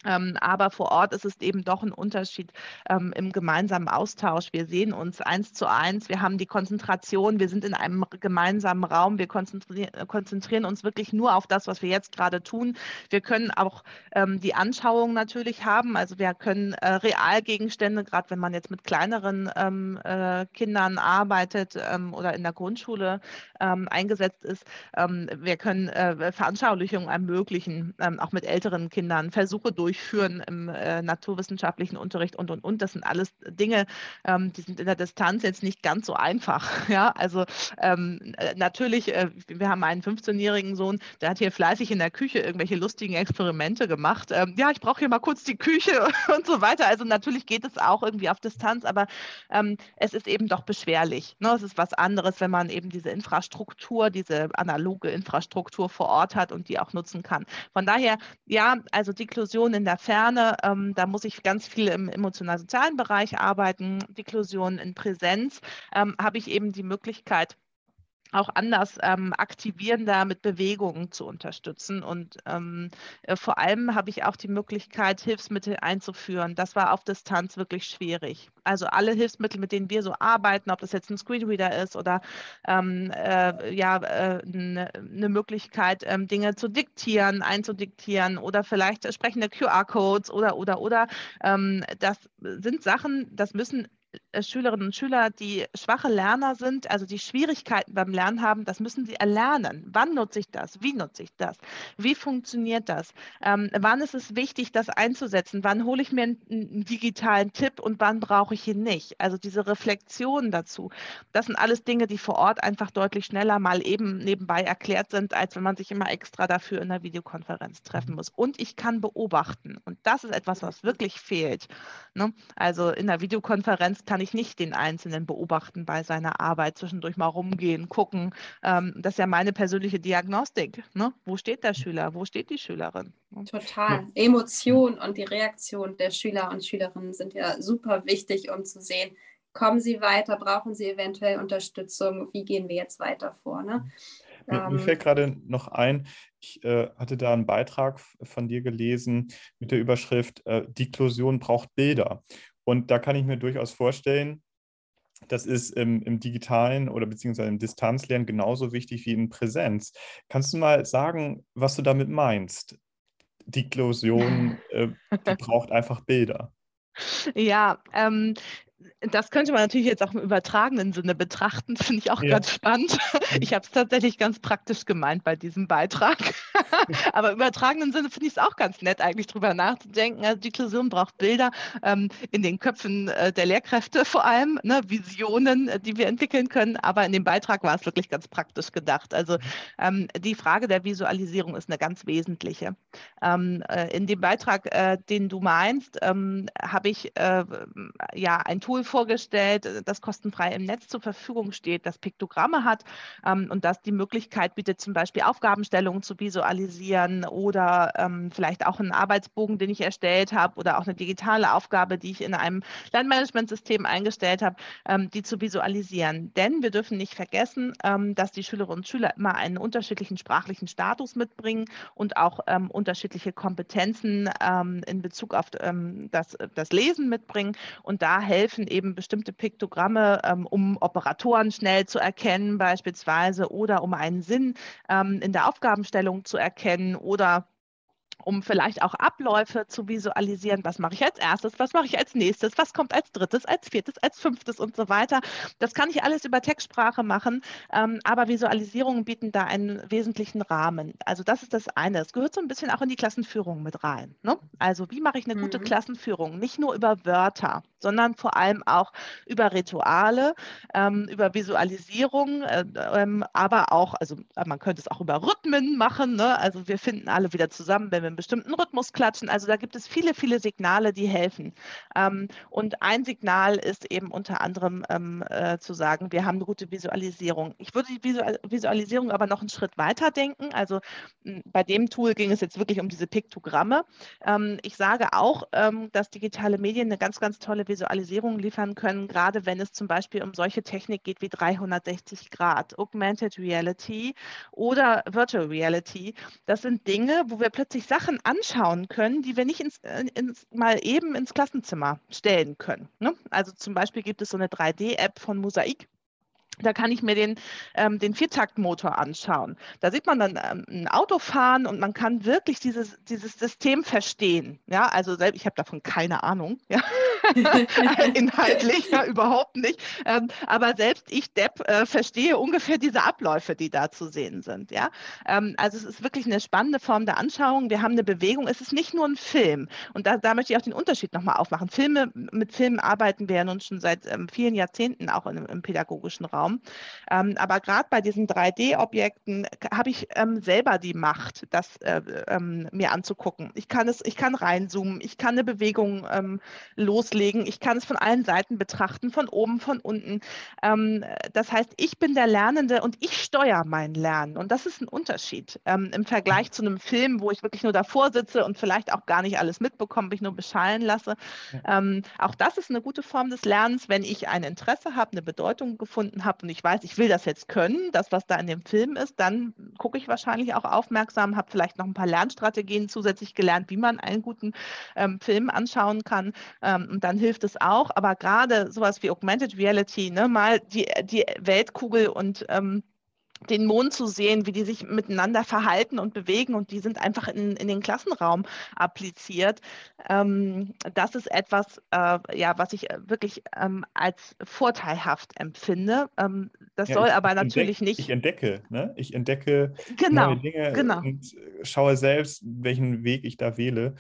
Ähm, aber vor Ort ist es eben doch ein Unterschied ähm, im gemeinsamen Austausch. Wir sehen uns eins zu eins, wir haben die Konzentration, wir sind in einem gemeinsamen Raum, wir konzentrieren, konzentrieren uns wirklich nur auf das, was wir jetzt gerade tun. Wir können auch ähm, die Anschauung natürlich haben, also wir können äh, Realgegenstände, gerade wenn man jetzt mit kleineren ähm, äh, Kindern arbeitet ähm, oder in der Grundschule ähm, eingesetzt ist, wir können äh, Veranschaulichungen ermöglichen, auch mit älteren Kindern, Versuche durch durchführen im äh, naturwissenschaftlichen Unterricht und, und, und. Das sind alles Dinge, ähm, die sind in der Distanz jetzt nicht ganz so einfach. [laughs] Ja, also ähm, äh, natürlich, äh, wir haben einen 15-jährigen Sohn, der hat hier fleißig in der Küche irgendwelche lustigen Experimente gemacht. Ähm, ja, ich brauche hier mal kurz die Küche [laughs] und so weiter. Also natürlich geht es auch irgendwie auf Distanz, aber ähm, es ist eben doch beschwerlich. Ne? Es ist was anderes, wenn man eben diese Infrastruktur, diese analoge Infrastruktur vor Ort hat und die auch nutzen kann. Von daher, ja, also Deklusion in der Ferne, ähm, da muss ich ganz viel im emotional-sozialen Bereich arbeiten. Deklusion in Präsenz ähm, habe ich eben die Möglichkeit, auch anders ähm, aktivierender mit Bewegungen zu unterstützen. Und ähm, äh, vor allem habe ich auch die Möglichkeit, Hilfsmittel einzuführen. Das war auf Distanz wirklich schwierig. Also alle Hilfsmittel, mit denen wir so arbeiten, ob das jetzt ein Screenreader ist oder ähm, äh, ja, äh, eine ne Möglichkeit, ähm, Dinge zu diktieren, einzudiktieren oder vielleicht sprechende QR-Codes oder, oder, oder. Ähm, das sind Sachen, das müssen Schülerinnen und Schüler, die schwache Lerner sind, also die Schwierigkeiten beim Lernen haben, das müssen sie erlernen. Wann nutze ich das? Wie nutze ich das? Wie funktioniert das? Ähm, wann ist es wichtig, das einzusetzen? Wann hole ich mir einen, einen digitalen Tipp und wann brauche ich ihn nicht? Also diese Reflexion dazu, das sind alles Dinge, die vor Ort einfach deutlich schneller mal eben nebenbei erklärt sind, als wenn man sich immer extra dafür in einer Videokonferenz treffen muss. Und ich kann beobachten. Und das ist etwas, was wirklich fehlt. Ne? Also in der Videokonferenz kann ich nicht den Einzelnen beobachten bei seiner Arbeit, zwischendurch mal rumgehen, gucken. Ähm, das ist ja meine persönliche Diagnostik. Ne? Wo steht der Schüler? Wo steht die Schülerin? Ne? Total. Emotion und die Reaktion der Schüler und Schülerinnen sind ja super wichtig, um zu sehen, kommen sie weiter, brauchen sie eventuell Unterstützung, wie gehen wir jetzt weiter vor. Ne? Mir, mir ähm, fällt gerade noch ein, ich äh, hatte da einen Beitrag von dir gelesen mit der Überschrift äh, Diklusion braucht Bilder. Und da kann ich mir durchaus vorstellen, das ist im, im, digitalen oder beziehungsweise im Distanzlernen genauso wichtig wie in Präsenz. Kannst du mal sagen, was du damit meinst? Diklusion, [laughs] äh, die braucht einfach Bilder. Ja, ähm, das könnte man natürlich jetzt auch im übertragenen Sinne betrachten, [laughs] finde ich auch ja. ganz spannend. Mhm. Ich habe es tatsächlich ganz praktisch gemeint bei diesem Beitrag. [laughs] Aber im übertragenen Sinne finde ich es auch ganz nett, eigentlich drüber nachzudenken. Also die Klausuren braucht Bilder ähm, in den Köpfen äh, der Lehrkräfte vor allem, ne, Visionen, äh, die wir entwickeln können. Aber in dem Beitrag war es wirklich ganz praktisch gedacht. Also mhm. ähm, die Frage der Visualisierung ist eine ganz wesentliche. Ähm, äh, in dem Beitrag, äh, den du meinst, ähm, habe ich äh, ja ein Tool vorgestellt, das kostenfrei im Netz zur Verfügung steht, das Piktogramme hat ähm, und das die Möglichkeit bietet, zum Beispiel Aufgabenstellungen zu visualisieren oder ähm, vielleicht auch einen Arbeitsbogen, den ich erstellt habe oder auch eine digitale Aufgabe, die ich in einem Lernmanagementsystem eingestellt habe, ähm, die zu visualisieren. Denn wir dürfen nicht vergessen, ähm, dass die Schülerinnen und Schüler immer einen unterschiedlichen sprachlichen Status mitbringen und auch ähm, unterschiedliche Kompetenzen ähm, in Bezug auf das, das Lesen mitbringen. Und da helfen eben bestimmte Piktogramme, ähm, um Operatoren schnell zu erkennen beispielsweise oder um einen Sinn ähm, in der Aufgabenstellung zu erkennen oder um vielleicht auch Abläufe zu visualisieren. Was mache ich als erstes? Was mache ich als nächstes? Was kommt als drittes, als viertes, als fünftes und so weiter? Das kann ich alles über Textsprache machen, ähm, aber Visualisierungen bieten da einen wesentlichen Rahmen. Also das ist das eine. Es gehört so ein bisschen auch in die Klassenführung mit rein. Ne? Also wie mache ich eine mhm. gute Klassenführung? Nicht nur über Wörter, sondern vor allem auch über Rituale, ähm, über Visualisierung, äh, ähm, aber auch, also man könnte es auch über Rhythmen machen. Ne? Also wir finden alle wieder zusammen, wenn wir einen bestimmten Rhythmus klatschen. Also da gibt es viele, viele Signale, die helfen. Ähm, und ein Signal ist eben unter anderem ähm, äh, zu sagen, wir haben eine gute Visualisierung. Ich würde die Visualisierung aber noch einen Schritt weiter denken. Also bei dem Tool ging es jetzt wirklich um diese Piktogramme. Ähm, ich sage auch, dass digitale Medien eine ganz, ganz tolle Visualisierung liefern können, gerade wenn es zum Beispiel um solche Technik geht wie 360 Grad, Augmented Reality oder Virtual Reality. Das sind Dinge, wo wir plötzlich Sachen Sachen anschauen können, die wir nicht ins, äh, ins, mal eben ins Klassenzimmer stellen können. Ne? Also zum Beispiel gibt es so eine 3D-App von Mosaik. Da kann ich mir den, ähm, den Viertaktmotor anschauen. Da sieht man dann ähm, ein Auto fahren und man kann wirklich dieses, dieses System verstehen. Ja, also selbst, ich habe davon keine Ahnung. Ja? [laughs] Inhaltlich ja, überhaupt nicht. Ähm, aber selbst ich, Depp, äh, verstehe ungefähr diese Abläufe, die da zu sehen sind. Ja? Ähm, also es ist wirklich eine spannende Form der Anschauung. Wir haben eine Bewegung. Es ist nicht nur ein Film. Und da, da möchte ich auch den Unterschied nochmal aufmachen. Filme, mit Filmen arbeiten wir ja nun schon seit ähm, vielen Jahrzehnten auch in, im pädagogischen Raum. Ähm, aber gerade bei diesen 3D-Objekten habe ich ähm, selber die Macht, das äh, ähm, mir anzugucken. Ich kann es, ich kann reinzoomen, ich kann eine Bewegung loslegen loslegen. Ich kann es von allen Seiten betrachten, von oben, von unten. Ähm, das heißt, ich bin der Lernende und ich steuere mein Lernen. Und das ist ein Unterschied ähm, im Vergleich zu einem Film, wo ich wirklich nur davor sitze und vielleicht auch gar nicht alles mitbekomme, mich nur beschallen lasse. Ja. Ähm, auch das ist eine gute Form des Lernens, wenn ich ein Interesse habe, eine Bedeutung gefunden habe und ich weiß, ich will das jetzt können, das, was da in dem Film ist, dann gucke ich wahrscheinlich auch aufmerksam, habe vielleicht noch ein paar Lernstrategien zusätzlich gelernt, wie man einen guten ähm, Film anschauen kann. Ähm, und dann hilft es auch. Aber gerade sowas wie Augmented Reality, ne, mal die, die Weltkugel und ähm, den Mond zu sehen, wie die sich miteinander verhalten und bewegen und die sind einfach in, in den Klassenraum appliziert. Ähm, das ist etwas, äh, ja, was ich wirklich ähm, als vorteilhaft empfinde. Ähm, das ja, soll aber natürlich entdeck, nicht. Ich entdecke, ne? Ich entdecke genau, neue Dinge genau. und schaue selbst, welchen Weg ich da wähle.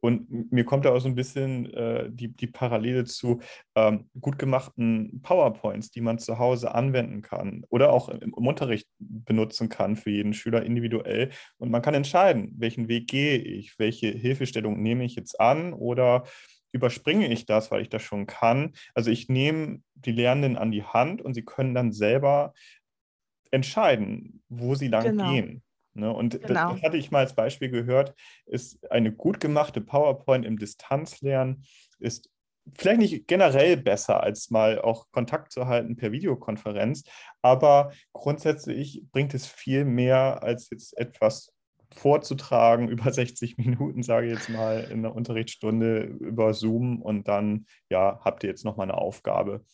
Und mir kommt da auch so ein bisschen äh, die, die Parallele zu ähm, gut gemachten PowerPoints, die man zu Hause anwenden kann oder auch im, im, Unterricht benutzen kann für jeden Schüler individuell. Und man kann entscheiden, welchen Weg gehe ich, welche Hilfestellung nehme ich jetzt an oder überspringe ich das, weil ich das schon kann. Also ich nehme die Lernenden an die Hand und sie können dann selber entscheiden, wo sie lang genau. gehen. Ne? Und genau. das, hatte ich mal als Beispiel gehört, ist eine gut gemachte PowerPoint im Distanzlernen ist vielleicht nicht generell besser, als mal auch Kontakt zu halten per Videokonferenz, aber grundsätzlich bringt es viel mehr, als jetzt etwas vorzutragen [laughs] über 60 Minuten, sage ich jetzt mal, in einer Unterrichtsstunde über Zoom und dann, ja, habt ihr jetzt nochmal eine Aufgabe.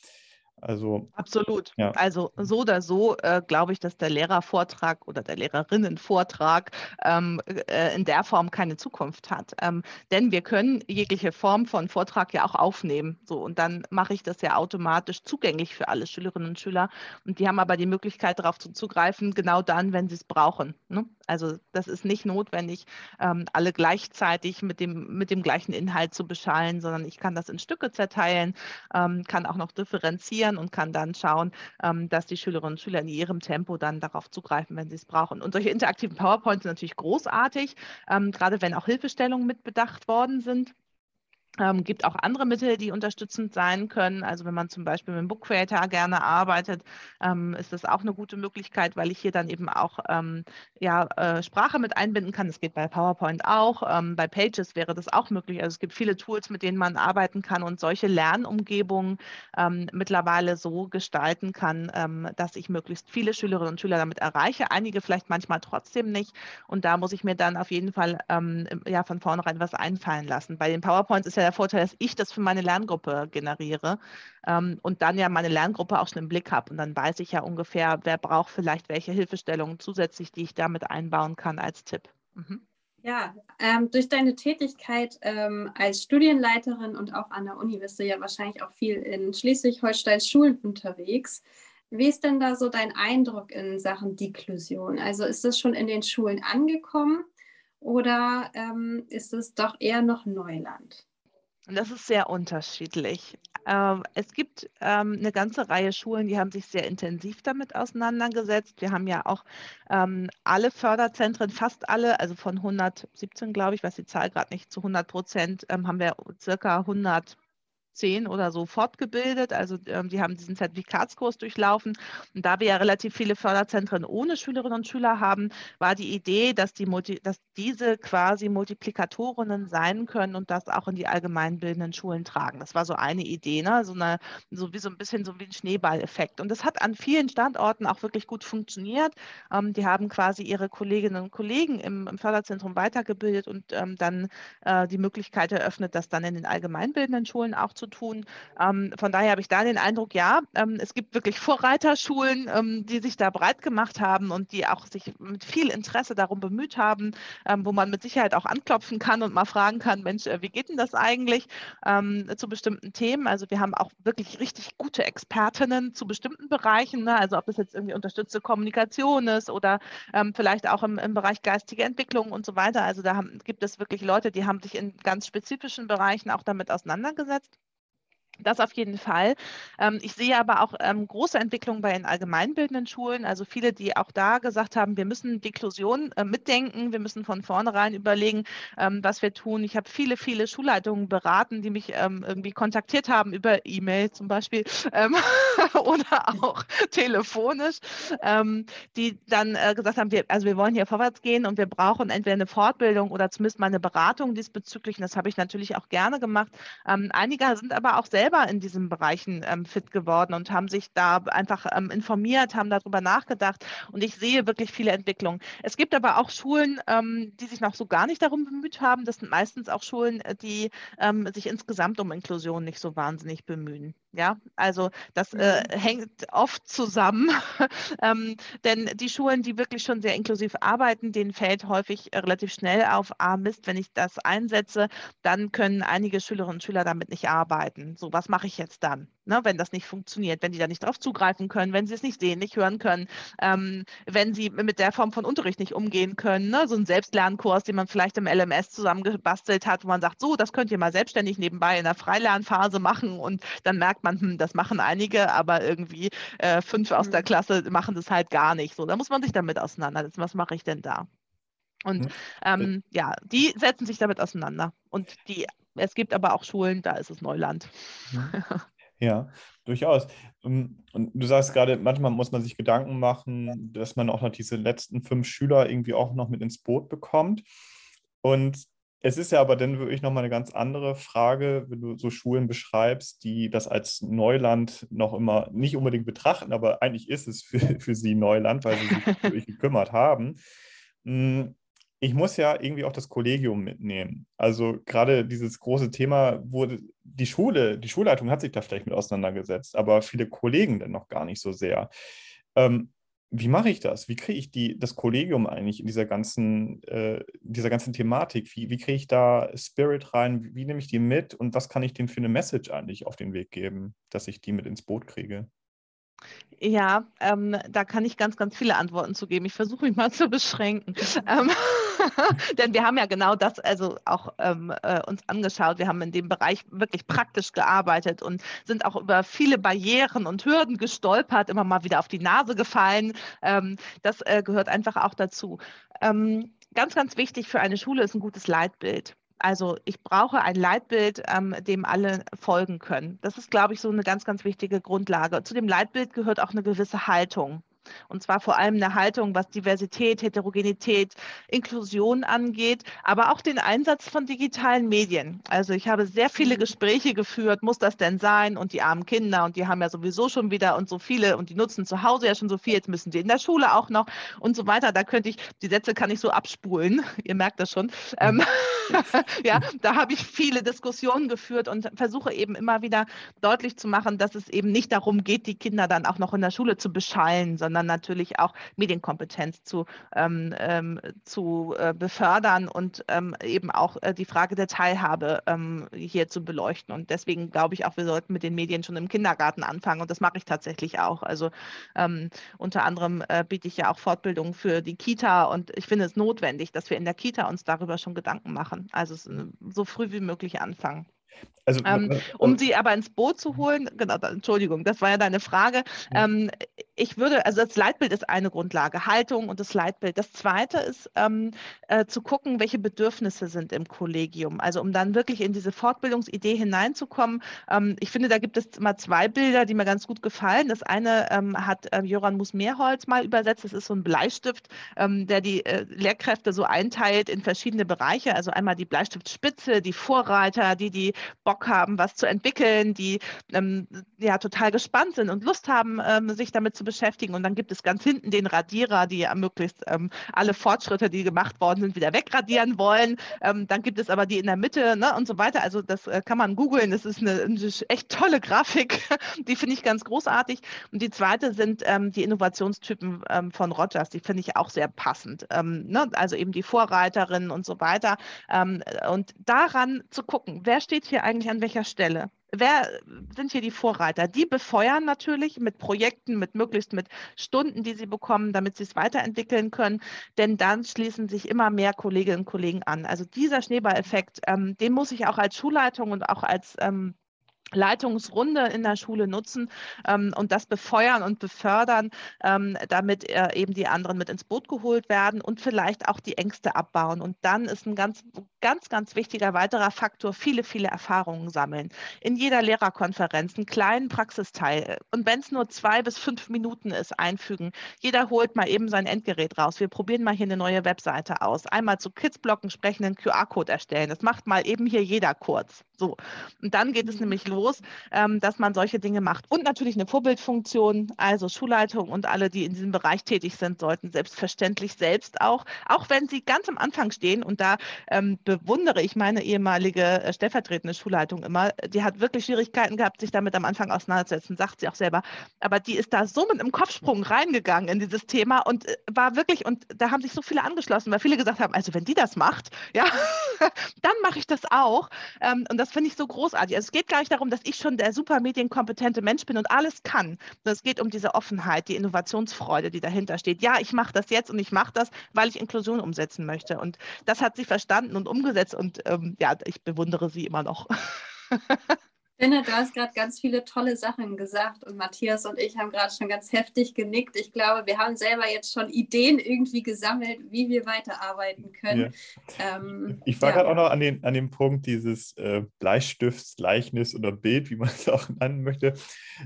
Also absolut. Ja. Also so oder so äh, glaube ich, dass der Lehrervortrag oder der Lehrerinnenvortrag ähm, äh, in der Form keine Zukunft hat. Ähm, denn wir können jegliche Form von Vortrag ja auch aufnehmen. So und dann mache ich das ja automatisch zugänglich für alle Schülerinnen und Schüler. Und die haben aber die Möglichkeit, darauf zuzugreifen, genau dann, wenn sie es brauchen. Ne? Also das ist nicht notwendig, ähm, alle gleichzeitig mit dem, mit dem gleichen Inhalt zu beschallen, sondern ich kann das in Stücke zerteilen, ähm, kann auch noch differenzieren reagieren und kann dann schauen, ähm, dass die Schülerinnen und Schüler in ihrem Tempo dann darauf zugreifen, wenn sie es brauchen. Und solche interaktiven PowerPoints sind natürlich großartig, ähm, gerade wenn auch Hilfestellungen mitbedacht worden sind. Ähm, gibt auch andere Mittel, die unterstützend sein können. Also wenn man zum Beispiel mit dem Book Creator gerne arbeitet, ähm, ist das auch eine gute Möglichkeit, weil ich hier dann eben auch ähm, ja, äh, Sprache mit einbinden kann. Das geht bei PowerPoint auch. Ähm, bei Pages wäre das auch möglich. Also es gibt viele Tools, mit denen man arbeiten kann und solche Lernumgebungen ähm, mittlerweile so gestalten kann, ähm, dass ich möglichst viele Schülerinnen und Schüler damit erreiche. Einige vielleicht manchmal trotzdem nicht. Und da muss ich mir dann auf jeden Fall ja, von vornherein was einfallen lassen. Bei den PowerPoints ist ja der Vorteil, dass ich das für meine Lerngruppe generiere ähm, und dann ja meine Lerngruppe auch schon im Blick habe. Und dann weiß ich ja ungefähr, wer braucht vielleicht welche Hilfestellungen zusätzlich, die ich damit einbauen kann als Tipp. Mhm. Ja, ähm, durch deine Tätigkeit ähm, als Studienleiterin und auch an der Uni bist du ja wahrscheinlich auch viel in Schleswig-Holstein Schulen unterwegs. Wie ist denn da so dein Eindruck in Sachen Deklusion? Also ist das schon in den Schulen angekommen oder ähm, ist es doch eher noch Neuland? Das ist sehr unterschiedlich. Ähm, es gibt ähm, eine ganze Reihe Schulen, die haben sich sehr intensiv damit auseinandergesetzt. Wir haben ja auch ähm, alle Förderzentren, fast alle, also von 117, glaube ich, weiß die Zahl gerade nicht zu 100 Prozent, haben wir circa 100 zehn oder so fortgebildet. Also ähm, die haben diesen Zertifikatskurs durchlaufen. Und da wir ja relativ viele Förderzentren ohne Schülerinnen und Schüler haben, war die Idee, dass, die dass diese quasi Multiplikatorinnen sein können und das auch in die allgemeinbildenden Schulen tragen. Das war so eine Idee, ne? so, eine, so wie so ein bisschen so wie ein Schneeballeffekt. Und das hat an vielen Standorten auch wirklich gut funktioniert. Ähm, die haben quasi ihre Kolleginnen und Kollegen im, im Förderzentrum weitergebildet und ähm, dann äh, die Möglichkeit eröffnet, das dann in den allgemeinbildenden Schulen auch zu tun. Ähm, von daher habe ich da den Eindruck, ja, ähm, es gibt wirklich Vorreiterschulen, ähm, die sich da breit gemacht haben und die auch sich mit viel Interesse darum bemüht haben, ähm, wo man mit Sicherheit auch anklopfen kann und mal fragen kann, Mensch, äh, wie geht denn das eigentlich ähm, zu bestimmten Themen? Also wir haben auch wirklich richtig gute Expertinnen zu bestimmten Bereichen, ne? also ob das jetzt irgendwie unterstützte Kommunikation ist oder ähm, vielleicht auch im, im, Bereich geistige Entwicklung und so weiter. Also da haben, gibt es wirklich Leute, die haben sich in ganz spezifischen Bereichen auch damit auseinandergesetzt. Das auf jeden Fall. Ähm, ich sehe aber auch ähm, große Entwicklungen bei den allgemeinbildenden Schulen. Also viele, die auch da gesagt haben, wir müssen Deklusion äh, mitdenken, wir müssen von vornherein überlegen, ähm, was wir tun. Ich habe viele, viele Schulleitungen beraten, die mich irgendwie kontaktiert haben über E-Mail zum Beispiel [laughs] oder auch telefonisch, die dann äh, gesagt haben, wir, also wir wollen hier vorwärts gehen und wir brauchen entweder eine Fortbildung oder zumindest mal eine Beratung diesbezüglich. Und das habe ich natürlich auch gerne gemacht. einige sind aber auch selbst selber in diesen Bereichen ähm, fit geworden und haben sich da einfach ähm, informiert, haben darüber nachgedacht. Und ich sehe wirklich viele Entwicklungen. Es gibt aber auch Schulen, ähm, die sich noch so gar nicht darum bemüht haben. Das sind meistens auch Schulen, äh, die ähm, sich insgesamt um Inklusion nicht so wahnsinnig bemühen. Ja, also das äh, Mhm. hängt oft zusammen, [laughs] ähm, denn die Schulen, die wirklich schon sehr inklusiv arbeiten, denen fällt häufig äh, relativ schnell auf, ah Mist, wenn ich das einsetze, dann können einige Schülerinnen und Schüler damit nicht arbeiten. So, was mache ich jetzt dann, ne, wenn das nicht funktioniert, wenn die da nicht drauf zugreifen können, wenn sie es nicht sehen, nicht hören können, ähm, wenn sie mit der Form von Unterricht nicht umgehen können, ne, so ein Selbstlernkurs, den man vielleicht im LMS zusammengebastelt hat, wo man sagt, so, das könnt ihr mal selbstständig nebenbei in der Freilernphase machen und dann merkt man, hm, das machen einige, aber irgendwie äh, fünf aus der Mhm. Klasse machen das halt gar nicht. So, da muss man sich damit auseinandersetzen. Was mache ich denn da? Und Mhm. ähm, ja, die setzen sich damit auseinander. Und die, es gibt aber auch Schulen, da ist es Neuland. Mhm. [laughs] Ja, durchaus. Ähm, Und du sagst gerade, manchmal muss man sich Gedanken machen, dass man auch noch diese letzten fünf Schüler irgendwie auch noch mit ins Boot bekommt. Und es ist ja aber dann wirklich nochmal eine ganz andere Frage, wenn du so Schulen beschreibst, die das als Neuland noch immer nicht unbedingt betrachten, aber eigentlich ist es für, für sie Neuland, weil sie sich [laughs] wirklich gekümmert haben. Ich muss ja irgendwie auch das Kollegium mitnehmen. Also gerade dieses große Thema, wo die Schule, die Schulleitung hat sich da vielleicht mit auseinandergesetzt, aber viele Kollegen dann noch gar nicht so sehr. Ähm, wie mache ich das? Wie kriege ich die, das Kollegium eigentlich in dieser ganzen, äh, dieser ganzen Thematik? Wie, wie kriege ich da Spirit rein? Wie, wie nehme ich die mit und was kann ich denen für eine Message eigentlich auf den Weg geben, dass ich die mit ins Boot kriege? Ja, ähm, da kann ich ganz, ganz viele Antworten zu geben. Ich versuche mich mal [laughs] zu beschränken. Ähm, [laughs] denn wir haben ja genau das also auch ähm, äh, uns angeschaut. Wir haben in dem Bereich wirklich praktisch gearbeitet und sind auch über viele Barrieren und Hürden gestolpert, immer mal wieder auf die Nase gefallen. Ähm, das äh, gehört einfach auch dazu. Ähm, ganz, ganz wichtig für eine Schule ist ein gutes Leitbild. Also ich brauche ein Leitbild, ähm, dem alle folgen können. Das ist, glaube ich, so eine ganz, ganz wichtige Grundlage. Zu dem Leitbild gehört auch eine gewisse Haltung. Und zwar vor allem eine Haltung, was Diversität, Heterogenität, Inklusion angeht, aber auch den Einsatz von digitalen Medien. Also ich habe sehr viele Mhm. Gespräche geführt, muss das denn sein? Und die armen Kinder, und die haben ja sowieso schon wieder und so viele, und die nutzen zu Hause ja schon so viel, jetzt müssen sie in der Schule auch noch und so weiter. Da könnte ich, die Sätze kann ich so abspulen, [laughs] ihr merkt das schon. Ähm, [laughs] ja, da habe ich viele Diskussionen geführt und versuche eben immer wieder deutlich zu machen, dass es eben nicht darum geht, die Kinder dann auch noch in der Schule zu beschallen, sondern natürlich auch Medienkompetenz zu, ähm, ähm, zu äh, befördern und ähm, eben auch äh, die Frage der Teilhabe ähm, hier zu beleuchten. Und deswegen glaube ich auch, wir sollten mit den Medien schon im Kindergarten anfangen und das mache ich tatsächlich auch. Also ähm, unter anderem äh, biete ich ja auch Fortbildungen für die Kita und ich finde es notwendig, dass wir in der Kita uns darüber schon Gedanken machen. Also äh, so früh wie möglich anfangen. Also, Ähm, äh, Um sie aber ins Boot zu holen, genau, Entschuldigung, das war ja deine Frage. Ähm, ich würde, also das Leitbild ist eine Grundlage, Haltung und das Leitbild. Das zweite ist ähm, äh, zu gucken, welche Bedürfnisse sind im Kollegium. Also um dann wirklich in diese Fortbildungsidee hineinzukommen. Ähm, ich finde, da gibt es immer zwei Bilder, die mir ganz gut gefallen. Das eine ähm, hat äh, Joran Mus-Mehrholz mal übersetzt. Das ist so ein Bleistift, ähm, der die äh, Lehrkräfte so einteilt in verschiedene Bereiche. Also einmal die Bleistiftspitze, die Vorreiter, die, die Bock haben, was zu entwickeln, die ähm, ja total gespannt sind und Lust haben, ähm, sich damit zu beschäftigen. Und dann gibt es ganz hinten den Radierer, die möglichst ähm, alle Fortschritte, die gemacht worden sind, wieder wegradieren wollen. Ähm, dann gibt es aber die in der Mitte ne, und so weiter. Also das äh, kann man googeln. Das ist eine, eine echt tolle Grafik. [laughs] Die finde ich ganz großartig. Und die zweite sind ähm, die Innovationstypen ähm, von Rogers. Die finde ich auch sehr passend. Ähm, ne? Also eben die Vorreiterinnen und so weiter. Ähm, und daran zu gucken, wer steht hier eigentlich an welcher Stelle? Wer sind hier die Vorreiter? Die befeuern natürlich mit Projekten, mit möglichst mit Stunden, die sie bekommen, damit sie es weiterentwickeln können. Denn dann schließen sich immer mehr Kolleginnen und Kollegen an. Also dieser Schneeballeffekt, ähm, den muss ich auch als Schulleitung und auch als ähm, Leitungsrunde in der Schule nutzen ähm, und das befeuern und befördern, ähm, damit äh, eben die anderen mit ins Boot geholt werden und vielleicht auch die Ängste abbauen. Und dann ist ein ganz, ganz, ganz wichtiger weiterer Faktor, viele, viele Erfahrungen sammeln. In jeder Lehrerkonferenz einen kleinen Praxisteil und wenn es nur zwei bis fünf Minuten ist, einfügen. Jeder holt mal eben sein Endgerät raus. Wir probieren mal hier eine neue Webseite aus. Einmal zu Kidsblocken sprechen, einen QR-Code erstellen. Das macht mal eben hier jeder kurz. So. Und dann geht es nämlich los grandios, ähm, dass man solche Dinge macht. Und natürlich eine Vorbildfunktion, also Schulleitung und alle, die in diesem Bereich tätig sind, sollten selbstverständlich selbst auch, auch wenn sie ganz am Anfang stehen, und da ähm, bewundere ich meine ehemalige äh, stellvertretende Schulleitung immer, die hat wirklich Schwierigkeiten gehabt, sich damit am Anfang auseinanderzusetzen, sagt sie auch selber. Aber die ist da so mit einem Kopfsprung reingegangen in dieses Thema und äh, war wirklich, und da haben sich so viele angeschlossen, weil viele gesagt haben, also wenn die das macht, ja, [laughs] dann mache ich das auch. Ähm, und das finde ich so großartig. Also es geht gar nicht darum, dass ich schon der super medienkompetente Mensch bin und alles kann. Es geht um diese Offenheit, die Innovationsfreude, die dahinter steht. Ja, ich mache das jetzt und ich mache das, weil ich Inklusion umsetzen möchte. Und das hat sie verstanden und umgesetzt und ähm, ja, ich bewundere sie immer noch. [laughs] Ich finde, du hast gerade ganz viele tolle Sachen gesagt und Matthias und ich haben gerade schon ganz heftig genickt. Ich glaube, wir haben selber jetzt schon Ideen irgendwie gesammelt, wie wir weiterarbeiten können. Ja. Ähm, ich war ja. gerade auch noch an, den, an dem Punkt dieses äh, Bleistifts, Gleichnis oder Bild, wie man [laughs] es auch nennen möchte.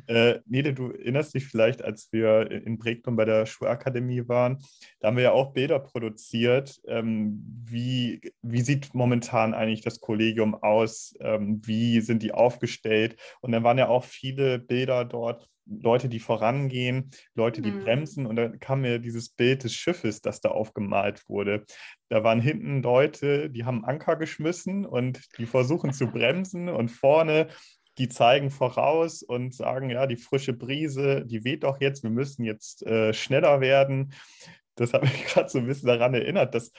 Äh, Nede, du erinnerst dich vielleicht, als wir in Bregnum bei der Schulakademie waren, da haben wir ja auch Bilder produziert. Ähm, wie, wie sieht momentan eigentlich das Kollegium aus? Ähm, wie sind die aufgestellt? Gestellt. Und dann waren ja auch viele Bilder dort, Leute, die vorangehen, Leute, die mhm. bremsen. Und dann kam mir dieses Bild des Schiffes, das da aufgemalt wurde. Da waren hinten Leute, die haben Anker geschmissen und die versuchen zu bremsen und vorne die zeigen voraus und sagen, ja, die frische Brise, die weht doch jetzt, wir müssen jetzt äh, schneller werden. Das hat mich [laughs] gerade so ein bisschen daran erinnert, dass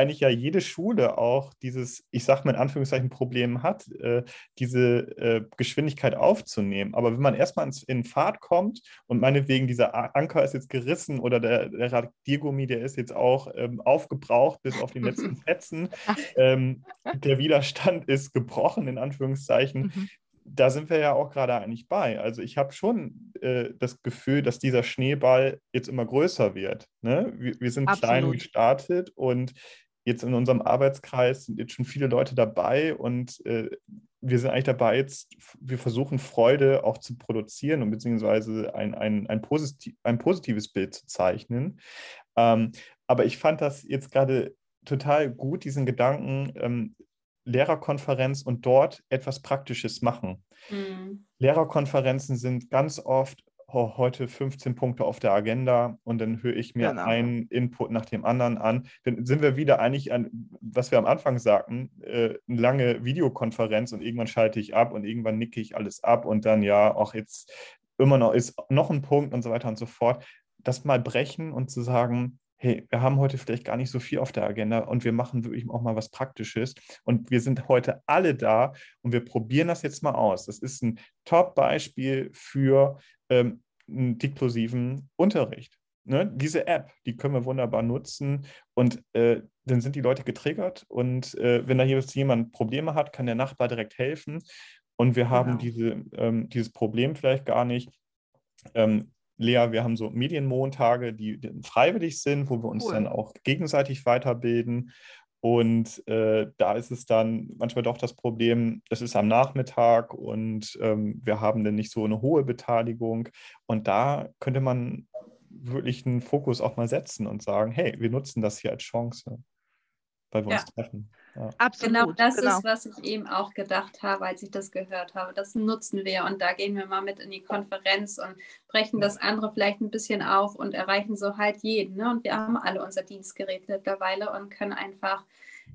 eigentlich ja jede Schule auch dieses, ich sage mal in Anführungszeichen, Problem hat, äh, diese äh, Geschwindigkeit aufzunehmen. Aber wenn man erstmal in Fahrt kommt und meinetwegen dieser Anker ist jetzt gerissen oder der, der Radiergummi, der ist jetzt auch ähm, aufgebraucht bis auf die letzten [laughs] Fetzen, ähm, der Widerstand ist gebrochen, in Anführungszeichen, mhm da sind wir ja auch gerade eigentlich bei. Also ich habe schon äh, das Gefühl, dass dieser Schneeball jetzt immer größer wird. Ne? Wir, wir, sind Absolut. klein gestartet und jetzt in unserem Arbeitskreis sind jetzt schon viele Leute dabei und äh, wir sind eigentlich dabei, jetzt, wir versuchen Freude auch zu produzieren und beziehungsweise ein, ein, ein, positiv, ein positives Bild zu zeichnen. Ähm, aber ich fand das jetzt gerade total gut, diesen Gedanken, ähm, Lehrerkonferenz und dort etwas Praktisches machen. Mhm. Lehrerkonferenzen sind ganz oft heute 15 Punkte auf der Agenda und dann höre ich mir genau. einen Input nach dem anderen an. Dann sind wir wieder eigentlich an, was wir am Anfang sagten, äh, eine lange Videokonferenz und irgendwann schalte ich ab und irgendwann nicke ich alles ab und dann ja, auch jetzt immer noch ist noch ein Punkt und so weiter und so fort. Das mal brechen und zu sagen, hey, wir haben heute vielleicht gar nicht so viel auf der Agenda und wir machen wirklich auch mal was Praktisches. Und wir sind heute alle da und wir probieren das jetzt mal aus. Das ist ein Top-Beispiel für ähm, einen diplosiven Unterricht. Ne? Diese App, die können wir wunderbar nutzen und äh, dann sind die Leute getriggert und äh, wenn da jetzt jemand Probleme hat, kann der Nachbar direkt helfen und wir haben genau. diese, ähm, dieses Problem vielleicht gar nicht. Ähm, Lea, wir haben so Medienmontage, die, freiwillig sind, wo wir uns cool. dann auch gegenseitig weiterbilden. Und äh, da ist es dann manchmal doch das Problem, es ist am Nachmittag und ähm, wir haben dann nicht so eine hohe Beteiligung. Und da könnte man wirklich einen Fokus auch mal setzen und sagen, hey, wir nutzen das hier als Chance, weil wir ja. uns treffen. Ja. Absolut. Genau das genau. ist, was ich eben auch gedacht habe, als ich das gehört habe. Das nutzen wir und da gehen wir mal mit in die Konferenz und brechen das andere vielleicht ein bisschen auf und erreichen so halt jeden. Ne? Und wir haben alle unser Dienstgerät mittlerweile und können einfach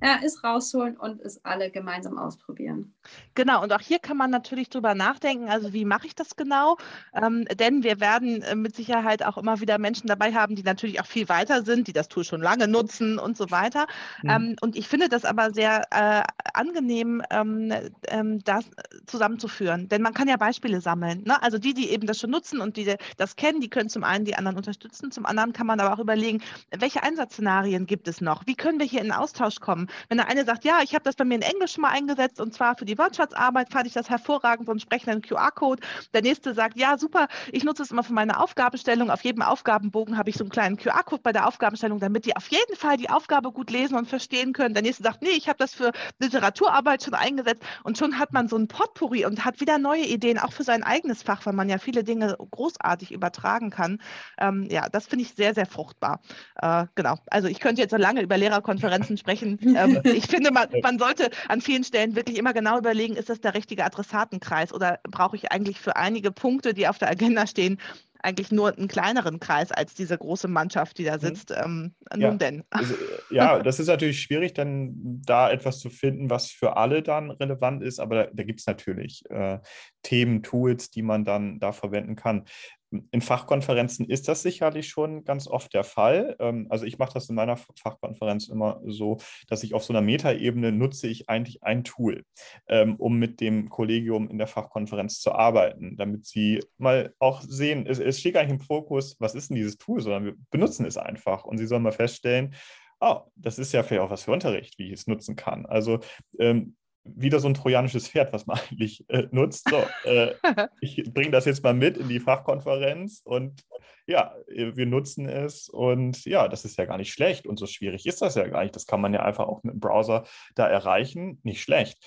ja, es rausholen und es alle gemeinsam ausprobieren. Genau, und auch hier kann man natürlich drüber nachdenken, also wie mache ich das genau? Ähm, denn wir werden äh, mit Sicherheit auch immer wieder Menschen dabei haben, die natürlich auch viel weiter sind, die das Tool schon lange nutzen und so weiter. Mhm. Ähm, und ich finde das aber sehr äh, angenehm, ähm, ähm das zusammenzuführen, denn man kann ja Beispiele sammeln. Ne? Also die, die eben das schon nutzen und die das kennen, die können zum einen die anderen unterstützen, zum anderen kann man aber auch überlegen, welche Einsatzszenarien gibt es noch? Wie können wir hier in Austausch kommen? Wenn der eine sagt, ja, ich habe das bei mir in Englisch mal eingesetzt und zwar für die Wirtschaftsarbeit, fand ich das hervorragend, so einen entsprechenden QR-Code. Der nächste sagt, ja, super, ich nutze es immer für meine Aufgabenstellung. Auf jedem Aufgabenbogen habe ich so einen kleinen QR-Code bei der Aufgabenstellung, damit die auf jeden Fall die Aufgabe gut lesen und verstehen können. Der nächste sagt, nee, ich habe das für Literaturarbeit schon eingesetzt und schon hat man so ein Potpourri und hat wieder neue Ideen, auch für sein eigenes Fach, weil man ja viele Dinge großartig übertragen kann. Ähm, ja, das finde ich sehr, sehr fruchtbar. Äh, genau. Also ich könnte jetzt so lange über Lehrerkonferenzen sprechen. Ähm, [laughs] ich finde, man, man, sollte an vielen Stellen wirklich immer genau überlegen, ist das der richtige Adressatenkreis oder brauche ich eigentlich für einige Punkte, die auf der Agenda stehen, eigentlich nur einen kleineren Kreis als diese große Mannschaft, die da mhm. sitzt. Ähm, nun ja. denn. Also, [laughs] ja, das ist natürlich schwierig, dann da etwas zu finden, was für alle dann relevant ist, aber da, da gibt es natürlich äh, Themen, Tools, die man dann da verwenden kann. In Fachkonferenzen ist das sicherlich schon ganz oft der Fall. Ähm, also ich mache das in meiner Fachkonferenz immer so, dass ich auf so einer Metaebene nutze ich eigentlich ein Tool, ähm, um mit dem Kollegium in der Fachkonferenz zu arbeiten, damit sie mal auch sehen, es, steht gar nicht im Fokus, was ist denn dieses Tool, sondern wir benutzen es einfach und sie sollen mal feststellen, oh, das ist ja vielleicht auch was für Unterricht, wie ich es nutzen kann. Also ähm, wieder so ein trojanisches Pferd, was man [laughs] eigentlich äh, nutzt. So, äh, [laughs] ich bringe das jetzt mal mit in die Fachkonferenz und ja, wir nutzen es und ja, das ist ja gar nicht schlecht und so schwierig ist das ja gar nicht. Das kann man ja einfach auch mit dem Browser da erreichen. Nicht schlecht.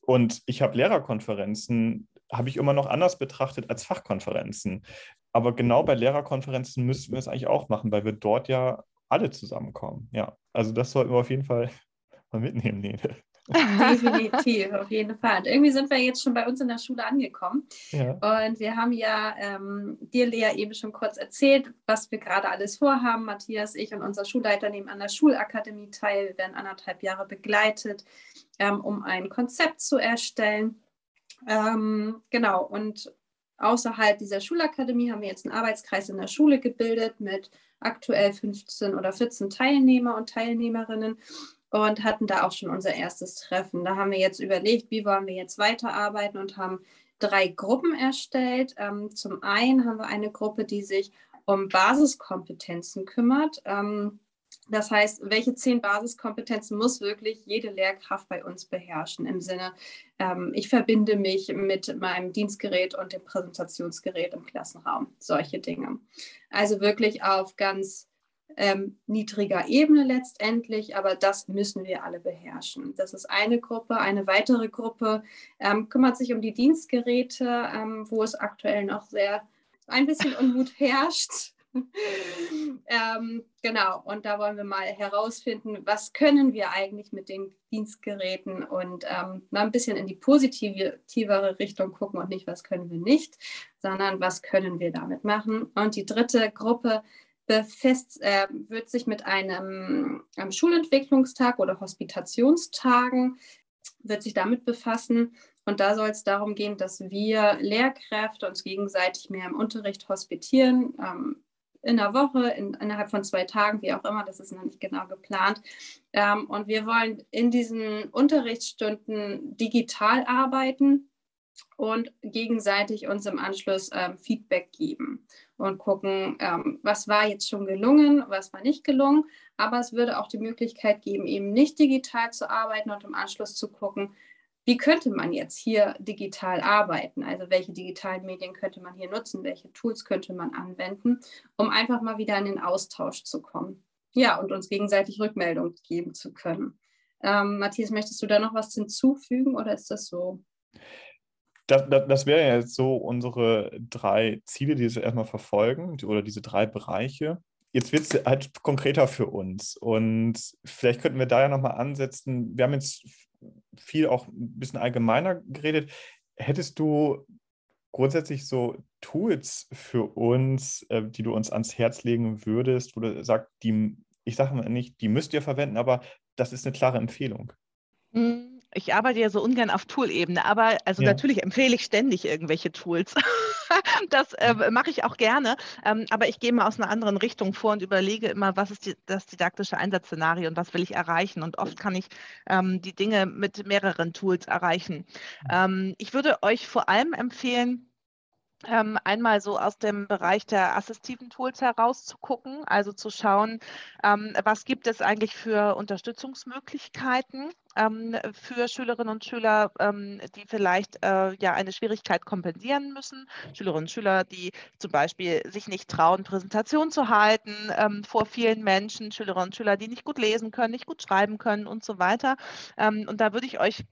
Und ich habe Lehrerkonferenzen, habe ich immer noch anders betrachtet als Fachkonferenzen. Aber genau bei Lehrerkonferenzen müssten wir es eigentlich auch machen, weil wir dort ja alle zusammenkommen. Ja, also das sollten wir auf jeden Fall [laughs] mal mitnehmen, Nele. Definitiv, auf jeden Fall. Und irgendwie sind wir jetzt schon bei uns in der Schule angekommen. Ja. Und wir haben ja ähm, dir, Lea, eben schon kurz erzählt, was wir gerade alles vorhaben. Matthias, ich und unser Schulleiter nehmen an der Schulakademie teil. Wir werden anderthalb Jahre begleitet, ähm, um ein Konzept zu erstellen. Ähm, genau, und außerhalb dieser Schulakademie haben wir jetzt einen Arbeitskreis in der Schule gebildet mit aktuell 15 oder 14 Teilnehmer und Teilnehmerinnen und hatten da auch schon unser erstes Treffen. Da haben wir jetzt überlegt, wie wollen wir jetzt weiterarbeiten und haben drei Gruppen erstellt. Ähm, zum einen haben wir eine Gruppe, die sich um Basiskompetenzen kümmert. Ähm, das heißt, welche zehn Basiskompetenzen muss wirklich jede Lehrkraft bei uns beherrschen? Im Sinne, ähm, ich verbinde mich mit meinem Dienstgerät und dem Präsentationsgerät im Klassenraum. Solche Dinge. Also wirklich auf ganz ähm, niedriger Ebene letztendlich, aber das müssen wir alle beherrschen. Das ist eine Gruppe. Eine weitere Gruppe ähm, kümmert sich um die Dienstgeräte, ähm, wo es aktuell noch sehr ein bisschen Unmut [laughs] herrscht. ähm, genau, und da wollen wir mal herausfinden, was können wir eigentlich mit den Dienstgeräten und ähm, mal ein bisschen in die positivere Richtung gucken und nicht, was können wir nicht, sondern was können wir damit machen. Und die dritte Gruppe befest, äh, wird sich mit einem, einem Schulentwicklungstag oder Hospitationstagen, wird sich damit befassen. Und da soll es darum gehen, dass wir Lehrkräfte uns gegenseitig mehr im Unterricht hospitieren, ähm, in der Woche, in, innerhalb von zwei Tagen, wie auch immer, das ist noch nicht genau geplant. Ähm, und wir wollen in diesen Unterrichtsstunden digital arbeiten und gegenseitig uns im Anschluss ähm, Feedback geben und gucken, ähm, was war jetzt schon gelungen, was war nicht gelungen. Aber es würde auch die Möglichkeit geben, eben nicht digital zu arbeiten und im Anschluss zu gucken, wie könnte man jetzt hier digital arbeiten? Also welche digitalen Medien könnte man hier nutzen? Welche Tools könnte man anwenden, um einfach mal wieder in den Austausch zu kommen? Ja, und uns gegenseitig Rückmeldung geben zu können. Ähm, Matthias, möchtest du da noch was hinzufügen oder ist das so? Das, das, das wären ja jetzt so unsere drei Ziele, die wir erstmal verfolgen, oder diese drei Bereiche. Jetzt wird es halt konkreter für uns. Und vielleicht könnten wir da ja nochmal ansetzen. Wir haben jetzt viel auch ein bisschen allgemeiner geredet. Hättest du grundsätzlich so Tools für uns, äh, die du uns ans Herz legen würdest, wo du sagst, die, ich sage mal nicht, die müsst ihr verwenden, aber das ist eine klare Empfehlung? Mhm ich arbeite ja so ungern auf Tool-Ebene, aber also ja. natürlich empfehle ich ständig irgendwelche Tools. [laughs] das äh, mache ich auch gerne, ähm, aber ich gehe mal aus einer anderen Richtung vor und überlege immer, was ist die, das didaktische Einsatzszenario und was will ich erreichen. Und oft kann ich ähm, die Dinge mit mehreren Tools erreichen. Mhm. Ähm, ich würde euch vor allem empfehlen, ähm, einmal so aus dem Bereich der assistiven Tools herauszugucken, also zu schauen, ähm, was gibt es eigentlich für Unterstützungsmöglichkeiten ähm, für Schülerinnen und Schüler, ähm, die vielleicht äh, ja eine Schwierigkeit kompensieren müssen. Schülerinnen und Schüler, die zum Beispiel sich nicht trauen, Präsentationen zu halten ähm, vor vielen Menschen, Schülerinnen und Schüler, die nicht gut lesen können, nicht gut schreiben können und so weiter. Ähm, und da würde ich euch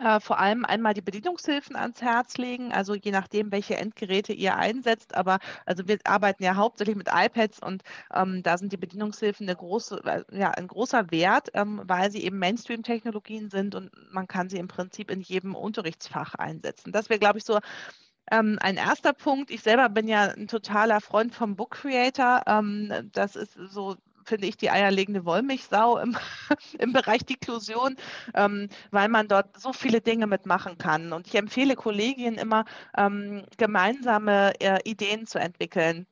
äh, vor allem einmal die Bedienungshilfen ans Herz legen, also je nachdem, welche Endgeräte ihr einsetzt. Aber also wir arbeiten ja hauptsächlich mit iPads und ähm, da sind die Bedienungshilfen eine große, ja, ein großer Wert, ähm, weil sie eben Mainstream-Technologien sind und man kann sie im Prinzip in jedem Unterrichtsfach einsetzen. Das wäre, glaube ich, so ähm, ein erster Punkt. Ich selber bin ja ein totaler Freund vom Book Creator. Ähm, das ist so finde ich, die eierlegende Wollmilchsau im, [laughs] im Bereich Diklusion, ähm, weil man dort so viele Dinge mitmachen kann. Und ich empfehle Kolleginnen immer, ähm, gemeinsame äh, Ideen zu entwickeln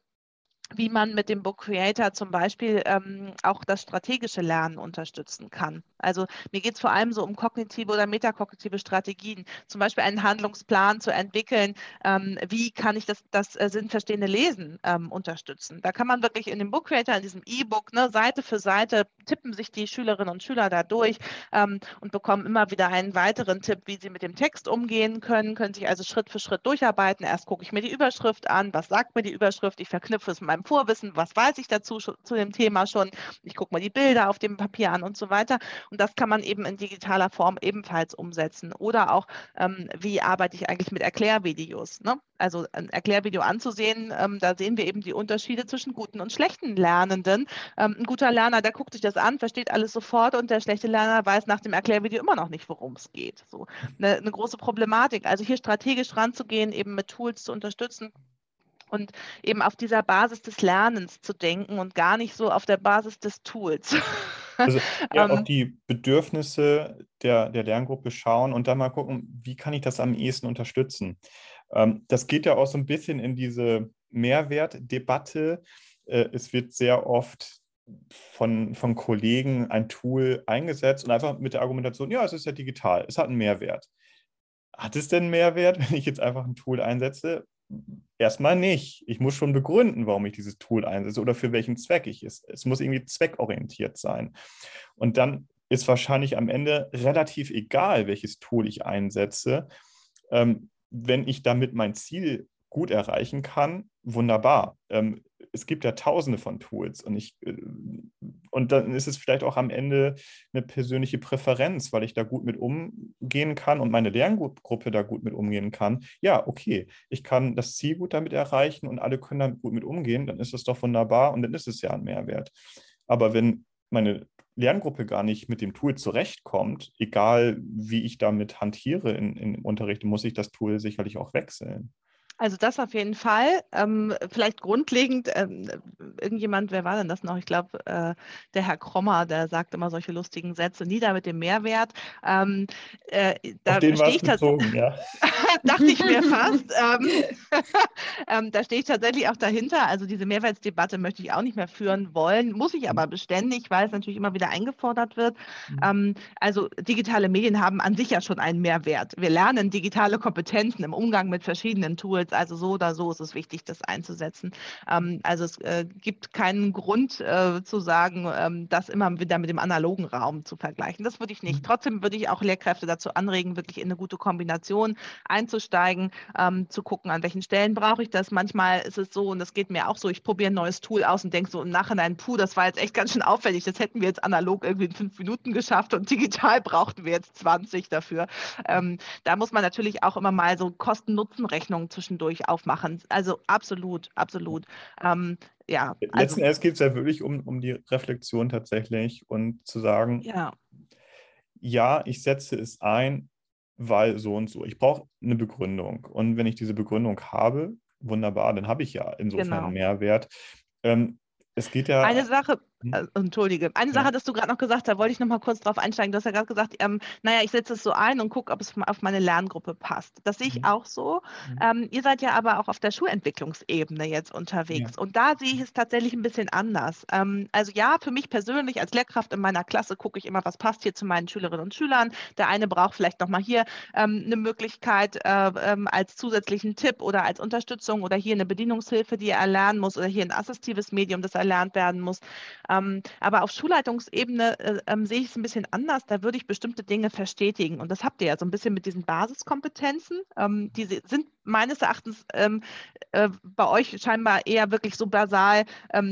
wie man mit dem Book Creator zum Beispiel ähm, auch das strategische Lernen unterstützen kann. Also mir geht es vor allem so um kognitive oder metakognitive Strategien, zum Beispiel einen Handlungsplan zu entwickeln, ähm, wie kann ich das, das äh, sinnverstehende Lesen ähm, unterstützen. Da kann man wirklich in dem Book Creator, in diesem E-Book, ne, Seite für Seite, tippen sich die Schülerinnen und Schüler da durch ähm, und bekommen immer wieder einen weiteren Tipp, wie sie mit dem Text umgehen können, können sich also Schritt für Schritt durcharbeiten. Erst gucke ich mir die Überschrift an, was sagt mir die Überschrift, ich verknüpfe es mit meinem Vorwissen, was weiß ich dazu zu dem Thema schon, ich gucke mal die Bilder auf dem Papier an und so weiter. Und das kann man eben in digitaler Form ebenfalls umsetzen. Oder auch, ähm, wie arbeite ich eigentlich mit Erklärvideos? Ne? Also ein Erklärvideo anzusehen, ähm, da sehen wir eben die Unterschiede zwischen guten und schlechten Lernenden. Ähm, ein guter Lerner, der guckt sich das an, versteht alles sofort und der schlechte Lerner weiß nach dem Erklärvideo immer noch nicht, worum es geht. So eine, eine große Problematik. Also hier strategisch ranzugehen, eben mit Tools zu unterstützen, und eben auf dieser Basis des Lernens zu denken und gar nicht so auf der Basis des Tools. [laughs] Also ja, auf ähm. die Bedürfnisse der, der Lerngruppe schauen und dann mal gucken, wie kann ich das am ehesten unterstützen. Ähm, das geht ja auch so ein bisschen in diese Mehrwertdebatte. Äh, es wird sehr oft von, von Kollegen ein Tool eingesetzt und einfach mit der Argumentation, ja, es ist ja digital, es hat einen Mehrwert. Hat es denn Mehrwert, [laughs] wenn ich jetzt einfach ein Tool einsetze? Erstmal nicht. Ich muss schon begründen, warum ich dieses Tool einsetze oder für welchen Zweck ich es. Es muss irgendwie zweckorientiert sein. Und dann ist wahrscheinlich am Ende relativ egal, welches Tool ich einsetze. Ähm, wenn ich damit mein Ziel gut erreichen kann, wunderbar. Ähm, es gibt ja tausende von Tools und ich äh, und dann ist es vielleicht auch am Ende eine persönliche Präferenz, weil ich da gut mit umgehen kann und meine Lerngruppe da gut mit umgehen kann. Ja, okay, ich kann das Ziel gut damit erreichen und alle können damit gut mit umgehen, dann ist das doch wunderbar und dann ist es ja ein Mehrwert. Aber wenn meine Lerngruppe gar nicht mit dem Tool zurechtkommt, egal wie ich damit hantiere in, in, Unterricht, muss ich das Tool sicherlich auch wechseln. Also das auf jeden Fall. Ähm, vielleicht grundlegend, ähm, irgendjemand, wer war denn das noch? Ich glaube, äh, der Herr Krommer, der sagt immer solche lustigen Sätze, nieder mit dem Mehrwert. Ähm, äh, da stehe ich bezogen, ja. [laughs] dachte ich mir fast. [laughs] Ähm, [laughs] ähm, da stehe ich tatsächlich auch dahinter. Also diese Mehrwertsdebatte möchte ich auch nicht mehr führen wollen, muss ich aber beständig, weil es natürlich immer wieder eingefordert wird. Mhm. Ähm, also digitale Medien haben an sich ja schon einen Mehrwert. Wir lernen digitale Kompetenzen im Umgang mit verschiedenen Tools Tools. Also so oder so ist es wichtig, das einzusetzen. Ähm, also es äh, gibt keinen Grund äh, zu sagen, ähm, das immer wieder mit dem analogen Raum zu vergleichen. Das würde ich nicht. Mhm. Trotzdem würde ich auch Lehrkräfte dazu anregen, wirklich in eine gute Kombination einzusteigen, ähm, zu gucken, an welchen Stellen brauche ich das. Manchmal ist es so, und das geht mir auch so, ich probiere ein neues Tool aus und denke so im Nachhinein, puh, das war jetzt echt ganz schön auffällig. Das hätten wir jetzt analog irgendwie in fünf Minuten geschafft und digital [laughs] brauchten wir jetzt 20 dafür. Ähm, da muss man natürlich auch immer mal so Kosten-Nutzen-Rechnungen zwischen zwischendurch aufmachen. Also absolut, absolut. Ähm, ja, also, Letzten Endes geht es ja wirklich um, um die Reflexion tatsächlich und zu sagen, ja, ja ich setze es ein, weil so und so. Ich brauche eine Begründung. Und wenn ich diese Begründung habe, wunderbar, dann habe ich ja insofern genau. Mehrwert. Ähm, es geht ja. Eine Sache, äh, entschuldige, eine ja. Sache, dass du gerade noch gesagt hast, wollte ich noch mal kurz drauf einsteigen. Du hast ja gerade gesagt, ähm, naja, ich setze es so ein und gucke, ob es auf meine Lerngruppe passt. Das sehe ich mhm. auch so. Mhm. Ähm, ihr seid ja aber auch auf der Schulentwicklungsebene jetzt unterwegs. Ja. Und da sehe ich es tatsächlich ein bisschen anders. Ähm, also ja, für mich persönlich als Lehrkraft in meiner Klasse gucke ich immer, was passt hier zu meinen Schülerinnen und Schülern. Der eine braucht vielleicht noch mal hier ähm, eine Möglichkeit äh, ähm, als zusätzlichen Tipp oder als Unterstützung oder hier eine Bedienungshilfe, die er erlernen muss oder hier ein assistives Medium, das erlernt werden muss. Ähm, aber auf Schulleitungsebene äh, ähm, sehe ich es ein bisschen anders. Da würde ich bestimmte Dinge verstetigen. Und das habt ihr ja so ein bisschen mit diesen Basiskompetenzen. Ähm, die sind meines Erachtens äh, bei euch scheinbar eher wirklich so basal,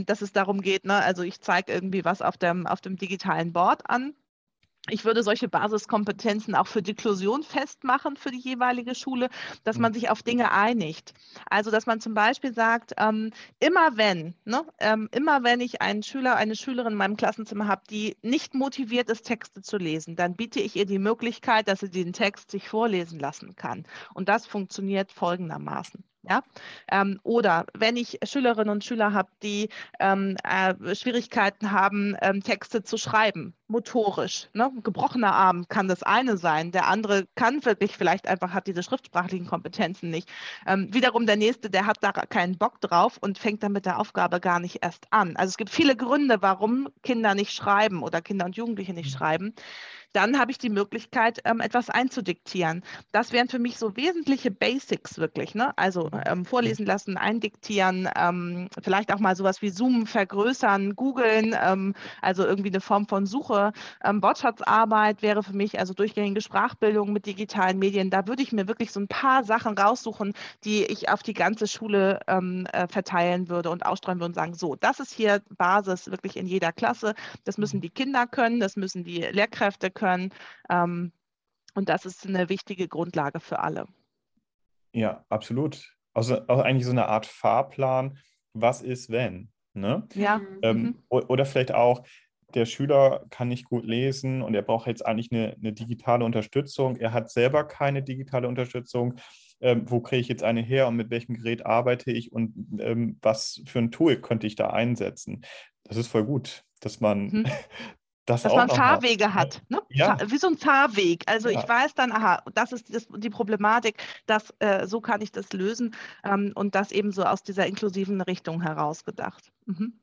dass es darum geht, ne? also ich zeige irgendwie was auf dem, auf dem digitalen Board an ich würde solche Basiskompetenzen auch für Deklusion festmachen für die jeweilige Schule, dass man mhm. sich auf Dinge einigt. Also, dass man zum Beispiel sagt, ähm, immer wenn, ne, ähm, immer wenn ich einen Schüler, eine Schülerin in meinem Klassenzimmer habe, die nicht motiviert ist, Texte zu lesen, dann biete ich ihr die Möglichkeit, dass sie den Text sich vorlesen lassen kann. Und das funktioniert folgendermaßen. Ja? Ähm, oder wenn ich Schülerinnen und Schüler habe, die ähm, äh, Schwierigkeiten haben, ähm, Texte zu schreiben, motorisch. Ne? Gebrochener Arm kann das eine sein. Der andere kann wirklich vielleicht einfach, hat diese schriftsprachlichen Kompetenzen nicht. Ähm, wiederum der nächste, der hat da keinen Bock drauf und fängt dann mit der Aufgabe gar nicht erst an. Also es gibt viele Gründe, warum Kinder nicht schreiben oder Kinder und Jugendliche nicht mhm. schreiben dann habe ich die Möglichkeit, ähm, etwas einzudiktieren. Das wären für mich so wesentliche Basics wirklich. Ne? Also ähm, vorlesen lassen, eindiktieren, ähm, vielleicht auch mal sowas wie Zoom vergrößern, googeln, ähm, also irgendwie eine Form von Suche. Ähm, Wortschatzarbeit wäre für mich also durchgängige Sprachbildung mit digitalen Medien. Da würde ich mir wirklich so ein paar Sachen raussuchen, die ich auf die ganze Schule ähm, äh, verteilen würde und ausstreuen würde und sagen, so, das ist hier Basis wirklich in jeder Klasse. Das müssen mhm. die Kinder können, das müssen die Lehrkräfte können können. Ähm, und das ist eine wichtige Grundlage für alle. Ja, absolut. Also, also eigentlich so eine Art Fahrplan, was ist, wenn? Ne? Ja. Ähm, mhm. Oder vielleicht auch, der Schüler kann nicht gut lesen und er braucht jetzt eigentlich eine, eine digitale Unterstützung. Er hat selber keine digitale Unterstützung. Ähm, wo kriege ich jetzt eine her und mit welchem Gerät arbeite ich und ähm, was für ein Tool könnte ich da einsetzen? Das ist voll gut, dass man, mhm. [laughs] Das dass man Fahrwege mal. hat, ne? ja. wie so ein Fahrweg. Also ja. ich weiß dann, aha, das ist das, die Problematik, dass äh, so kann ich das lösen ähm, und das eben so aus dieser inklusiven Richtung herausgedacht. Mhm.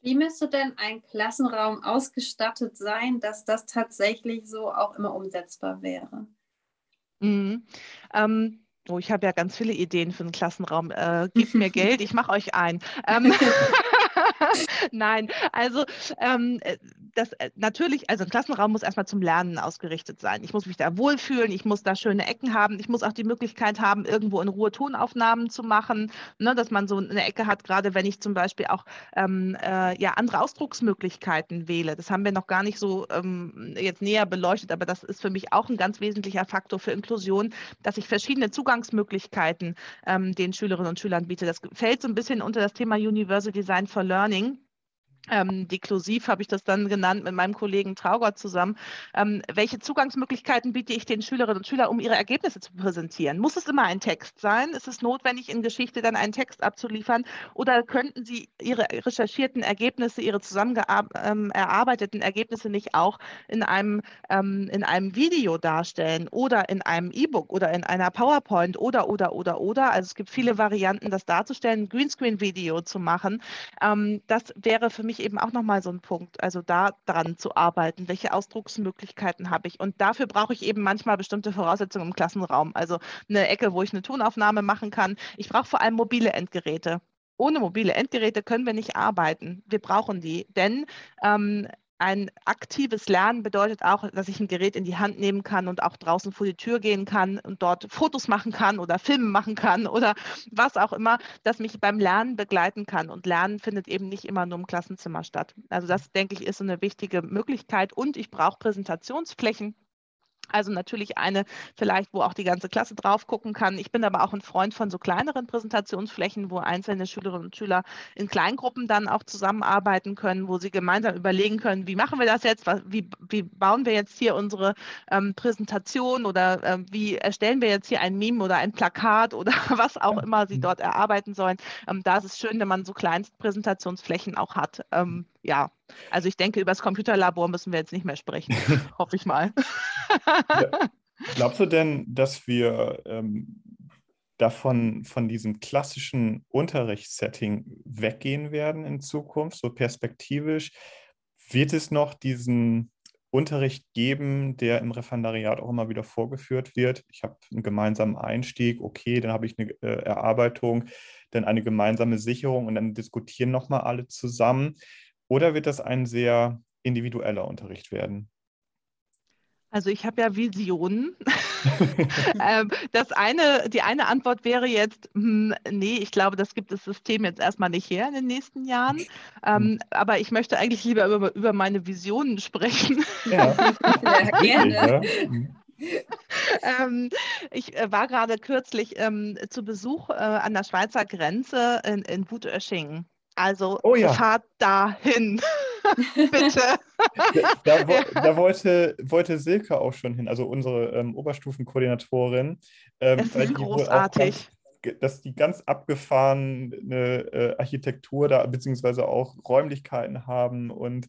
Wie müsste denn ein Klassenraum ausgestattet sein, dass das tatsächlich so auch immer umsetzbar wäre? Mhm. Ähm, Oh, ich habe ja ganz viele Ideen für einen Klassenraum. Äh, gebt mir [laughs] Geld, ich mache euch ein. Ähm, [laughs] Nein, also ähm, äh, das äh, natürlich, also ein Klassenraum muss erstmal zum Lernen ausgerichtet sein. Ich muss mich da wohlfühlen, ich muss da schöne Ecken haben, ich muss auch die Möglichkeit haben, irgendwo in Ruhe Tonaufnahmen zu machen, ne, dass man so eine Ecke hat, gerade wenn ich zum Beispiel auch ähm, äh, ja, andere Ausdrucksmöglichkeiten wähle. Das haben wir noch gar nicht so ähm, jetzt näher beleuchtet, aber das ist für mich auch ein ganz wesentlicher Faktor für Inklusion, dass ich verschiedene Zugangsmöglichkeiten ähm, den Schülerinnen und Schülern biete. Das fällt so ein bisschen unter das Thema Universal Design for Learning ähm, deklusiv habe ich das dann genannt mit meinem Kollegen Traugott zusammen. Ähm, welche Zugangsmöglichkeiten biete ich den Schülerinnen und Schülern, um ihre Ergebnisse zu präsentieren? Muss es immer ein Text sein? Ist es notwendig, in Geschichte dann einen Text abzuliefern? Oder könnten Sie Ihre recherchierten Ergebnisse, Ihre zusammen ähm, Ergebnisse nicht auch in einem, ähm, in einem Video darstellen oder in einem E-Book oder in einer PowerPoint oder, oder, oder, oder? Also es gibt viele Varianten, das darzustellen, Greenscreen-Video zu machen. Ähm, das wäre für mich ich eben auch nochmal so ein Punkt, also da dran zu arbeiten. Welche Ausdrucksmöglichkeiten habe ich? Und dafür brauche ich eben manchmal bestimmte Voraussetzungen im Klassenraum. Also eine Ecke, wo ich eine Tonaufnahme machen kann. Ich brauche vor allem mobile Endgeräte. Ohne mobile Endgeräte können wir nicht arbeiten. Wir brauchen die, denn ähm, ein aktives Lernen bedeutet auch, dass ich ein Gerät in die Hand nehmen kann und auch draußen vor die Tür gehen kann und dort Fotos machen kann oder Filme machen kann [laughs] oder was auch immer, das mich beim Lernen begleiten kann. Und Lernen findet eben nicht immer nur im Klassenzimmer statt. Also das, denke ich, ist eine wichtige Möglichkeit. Und ich brauche Präsentationsflächen also natürlich eine vielleicht, wo auch die ganze Klasse drauf gucken kann. Ich bin aber auch ein Freund von so kleineren Präsentationsflächen, wo einzelne Schülerinnen und Schüler in Kleingruppen dann auch zusammenarbeiten können, wo sie gemeinsam überlegen können, wie machen wir das jetzt, wie, wie bauen wir jetzt hier unsere ähm, Präsentation oder äh, wie erstellen wir jetzt hier ein Meme oder ein Plakat oder [laughs] was auch immer sie dort erarbeiten sollen. Ähm, da ist es schön, wenn man so Kleinstpräsentationsflächen auch hat. Ähm, ja, also ich denke, über das Computerlabor müssen wir jetzt nicht mehr sprechen, [laughs] hoffe ich mal. Ja. [laughs] Glaubst du denn, dass wir ähm, davon von diesem klassischen Unterrichtssetting weggehen werden in Zukunft, so perspektivisch? Wird es noch diesen Unterricht geben, der im Referendariat auch immer wieder vorgeführt wird? Ich habe einen gemeinsamen Einstieg, okay, dann habe ich eine äh, Erarbeitung, dann eine gemeinsame Sicherung und dann diskutieren nochmal alle zusammen. Oder wird das ein sehr individueller Unterricht werden? Also ich habe ja Visionen. [laughs] [laughs] ähm, das eine, die eine Antwort wäre jetzt, hm, nee, ich glaube, das gibt das System jetzt erstmal nicht her in den nächsten Jahren. Ähm, hm. aber ich möchte eigentlich lieber über, über meine Visionen sprechen. Ja, [laughs] ja gerne. Hm. ähm, ich äh, war gerade kürzlich ähm, zu Besuch äh, an der Schweizer Grenze in, in Wutöschingen. Also oh, ja. fahrt dahin. [laughs] Bitte. [laughs] Da, da, da, wollte, wollte Silke auch schon hin, also unsere ähm, Oberstufenkoordinatorin. Ähm, das ist großartig. Ganz, dass die ganz abgefahrene äh, Architektur da, beziehungsweise auch Räumlichkeiten haben und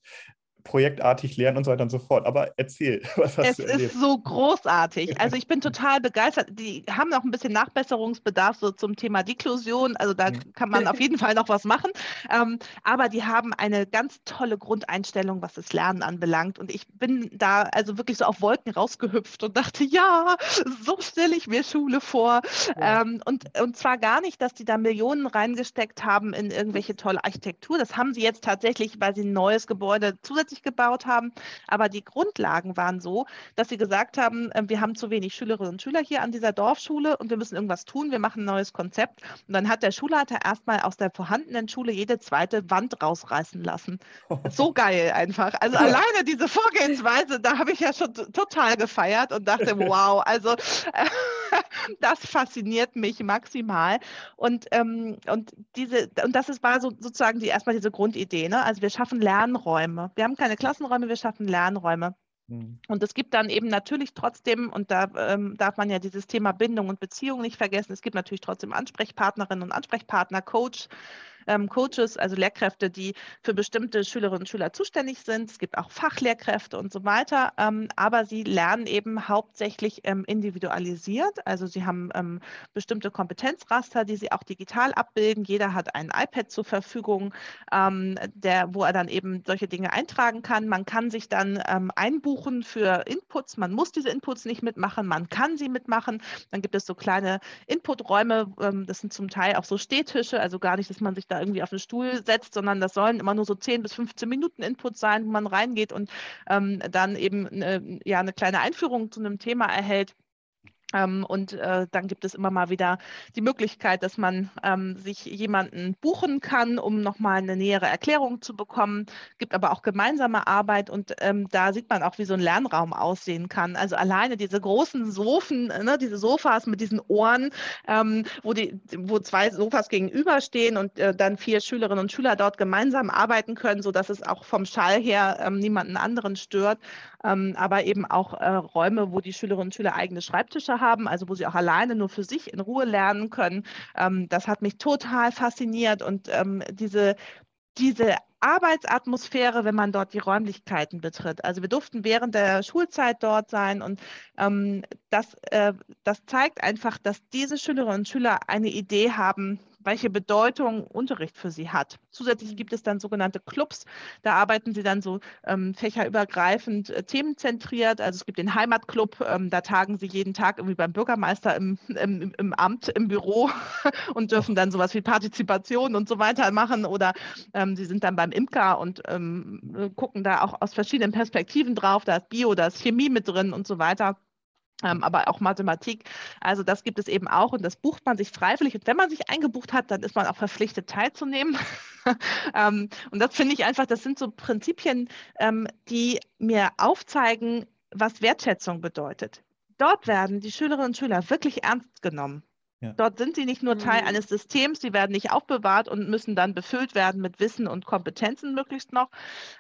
projektartig lernen und so weiter und so fort. Aber erzähl, [laughs] was hast es du erlebt? Es ist so großartig. Also ich bin total begeistert. Die haben noch ein bisschen Nachbesserungsbedarf so zum Thema Deklusion. Also da mhm. kann man [laughs] auf jeden Fall noch was machen. Ähm, aber die haben eine ganz tolle Grundeinstellung, was das Lernen anbelangt. Und ich bin da also wirklich so auf Wolken rausgehüpft und dachte, ja, so stelle ich mir Schule vor. Ja. Ähm, und, und zwar gar nicht, dass die da Millionen reingesteckt haben in irgendwelche tolle Architektur. Das haben sie jetzt tatsächlich, weil sie ein neues Gebäude zusätzlich zusätzlich gebaut haben. Aber die Grundlagen waren so, dass sie gesagt haben, äh, wir haben zu wenig Schülerinnen und Schüler hier an dieser Dorfschule und wir müssen irgendwas tun. Wir machen ein neues Konzept. Und dann hat der Schulleiter erstmal aus der vorhandenen Schule jede zweite Wand rausreißen lassen. So geil einfach. Also alleine diese Vorgehensweise, da habe ich ja schon total gefeiert und dachte, [laughs] wow, also äh, [laughs] das fasziniert mich maximal. Und, ähm, und diese, und das ist, war so, sozusagen die erstmal diese Grundidee. Ne? Also wir schaffen Lernräume. Wir haben keine Klassenräume, wir schaffen Lernräume. Mhm. Und es gibt dann eben natürlich trotzdem, und da ähm, darf man ja dieses Thema Bindung und Beziehung nicht vergessen, es gibt natürlich trotzdem Ansprechpartnerinnen und Ansprechpartner, Coach, ähm, Coaches, also Lehrkräfte, die für bestimmte Schülerinnen und Schüler zuständig sind. Es gibt auch Fachlehrkräfte und so weiter. Ähm, aber sie lernen eben hauptsächlich ähm, individualisiert. Also sie haben ähm, bestimmte Kompetenzraster, die sie auch digital abbilden. Jeder hat ein iPad zur Verfügung, ähm, der, wo er dann eben solche Dinge eintragen kann. Man kann sich dann ähm, einbuchen für Inputs. Man muss diese Inputs nicht mitmachen, man kann sie mitmachen. Dann gibt es so kleine Inputräume. das sind zum Teil auch so Stehtische, also gar nicht, dass man sich da irgendwie auf den Stuhl setzt, sondern das sollen immer nur so 10 bis 15 Minuten Input sein, wo man reingeht und ähm, dann eben eine, ja, eine kleine Einführung zu einem Thema erhält. Ähm, und äh, dann gibt es immer mal wieder die Möglichkeit, dass man ähm, sich jemanden buchen kann, um nochmal eine nähere Erklärung zu bekommen. Es gibt aber auch gemeinsame Arbeit und ähm, da sieht man auch, wie so ein Lernraum aussehen kann. Also alleine diese großen Sofen, ne, diese Sofas mit diesen Ohren, ähm, wo, die, wo zwei Sofas gegenüberstehen und äh, dann vier Schülerinnen und Schüler dort gemeinsam arbeiten können, sodass es auch vom Schall her ähm, niemanden anderen stört. Ähm, aber eben auch äh, Räume, wo die Schülerinnen und Schüler eigene Schreibtische haben, also wo sie auch alleine nur für sich in Ruhe lernen können. Ähm, das hat mich total fasziniert und ähm, diese, diese Arbeitsatmosphäre, wenn man dort die Räumlichkeiten betritt. Also wir durften während der Schulzeit dort sein und ähm, das, äh, das zeigt einfach, dass diese Schülerinnen und Schüler eine Idee haben, welche Bedeutung Unterricht für sie hat. Zusätzlich gibt es dann sogenannte Clubs, da arbeiten sie dann so ähm, fächerübergreifend äh, themenzentriert. Also es gibt den Heimatclub, ähm, da tagen sie jeden Tag irgendwie beim Bürgermeister im, im, im Amt, im Büro [laughs] und dürfen dann sowas wie Partizipation und so weiter machen. Oder ähm, sie sind dann beim Imker und ähm, gucken da auch aus verschiedenen Perspektiven drauf. Da ist Bio, da ist Chemie mit drin und so weiter aber auch Mathematik. Also das gibt es eben auch und das bucht man sich freiwillig. Und wenn man sich eingebucht hat, dann ist man auch verpflichtet teilzunehmen. [laughs] ähm, und das finde ich einfach, das sind so Prinzipien, ähm, die mir aufzeigen, was Wertschätzung bedeutet. Dort werden die Schülerinnen und Schüler wirklich ernst genommen. Ja. Dort sind sie nicht nur Teil mhm. eines Systems, sie werden nicht aufbewahrt und müssen dann befüllt werden mit Wissen und Kompetenzen möglichst noch,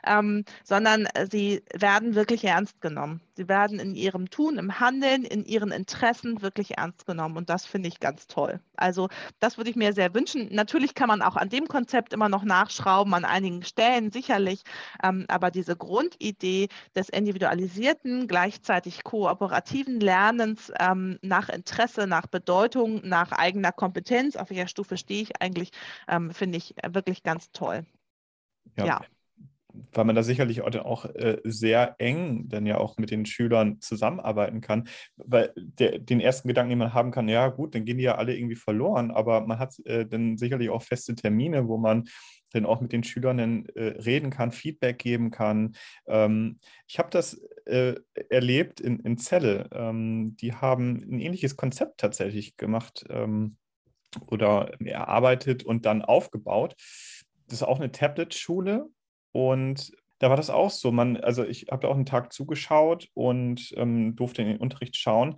ähm, sondern äh, sie werden wirklich ernst genommen. Sie werden in ihrem Tun, im Handeln, in ihren Interessen wirklich ernst genommen und das finde ich ganz toll. Also das würde ich mir sehr wünschen. Natürlich kann man auch an dem Konzept immer noch nachschrauben, an einigen Stellen sicherlich, ähm, aber diese Grundidee des individualisierten, gleichzeitig kooperativen Lernens ähm, nach Interesse, nach Bedeutung, nach eigener Kompetenz, auf welcher Stufe stehe ich eigentlich, ähm, finde ich wirklich ganz toll. ja. ja weil man da sicherlich auch, äh, sehr eng dann ja auch mit den Schülern zusammenarbeiten kann. Weil der, den ersten Gedanken, den man haben kann, ja gut, dann gehen die ja alle irgendwie verloren, aber man hat äh, dann sicherlich auch feste Termine, wo man dann auch mit den Schülern äh, reden kann, Feedback geben kann. Ähm, ich habe das äh, erlebt in, in Celle. Ähm, die haben ein ähnliches Konzept tatsächlich gemacht ähm, oder erarbeitet und dann aufgebaut. Das ist auch eine Tablet-Schule und da war das auch so. Man, also ich habe da auch einen Tag zugeschaut und ähm, durfte in den Unterricht schauen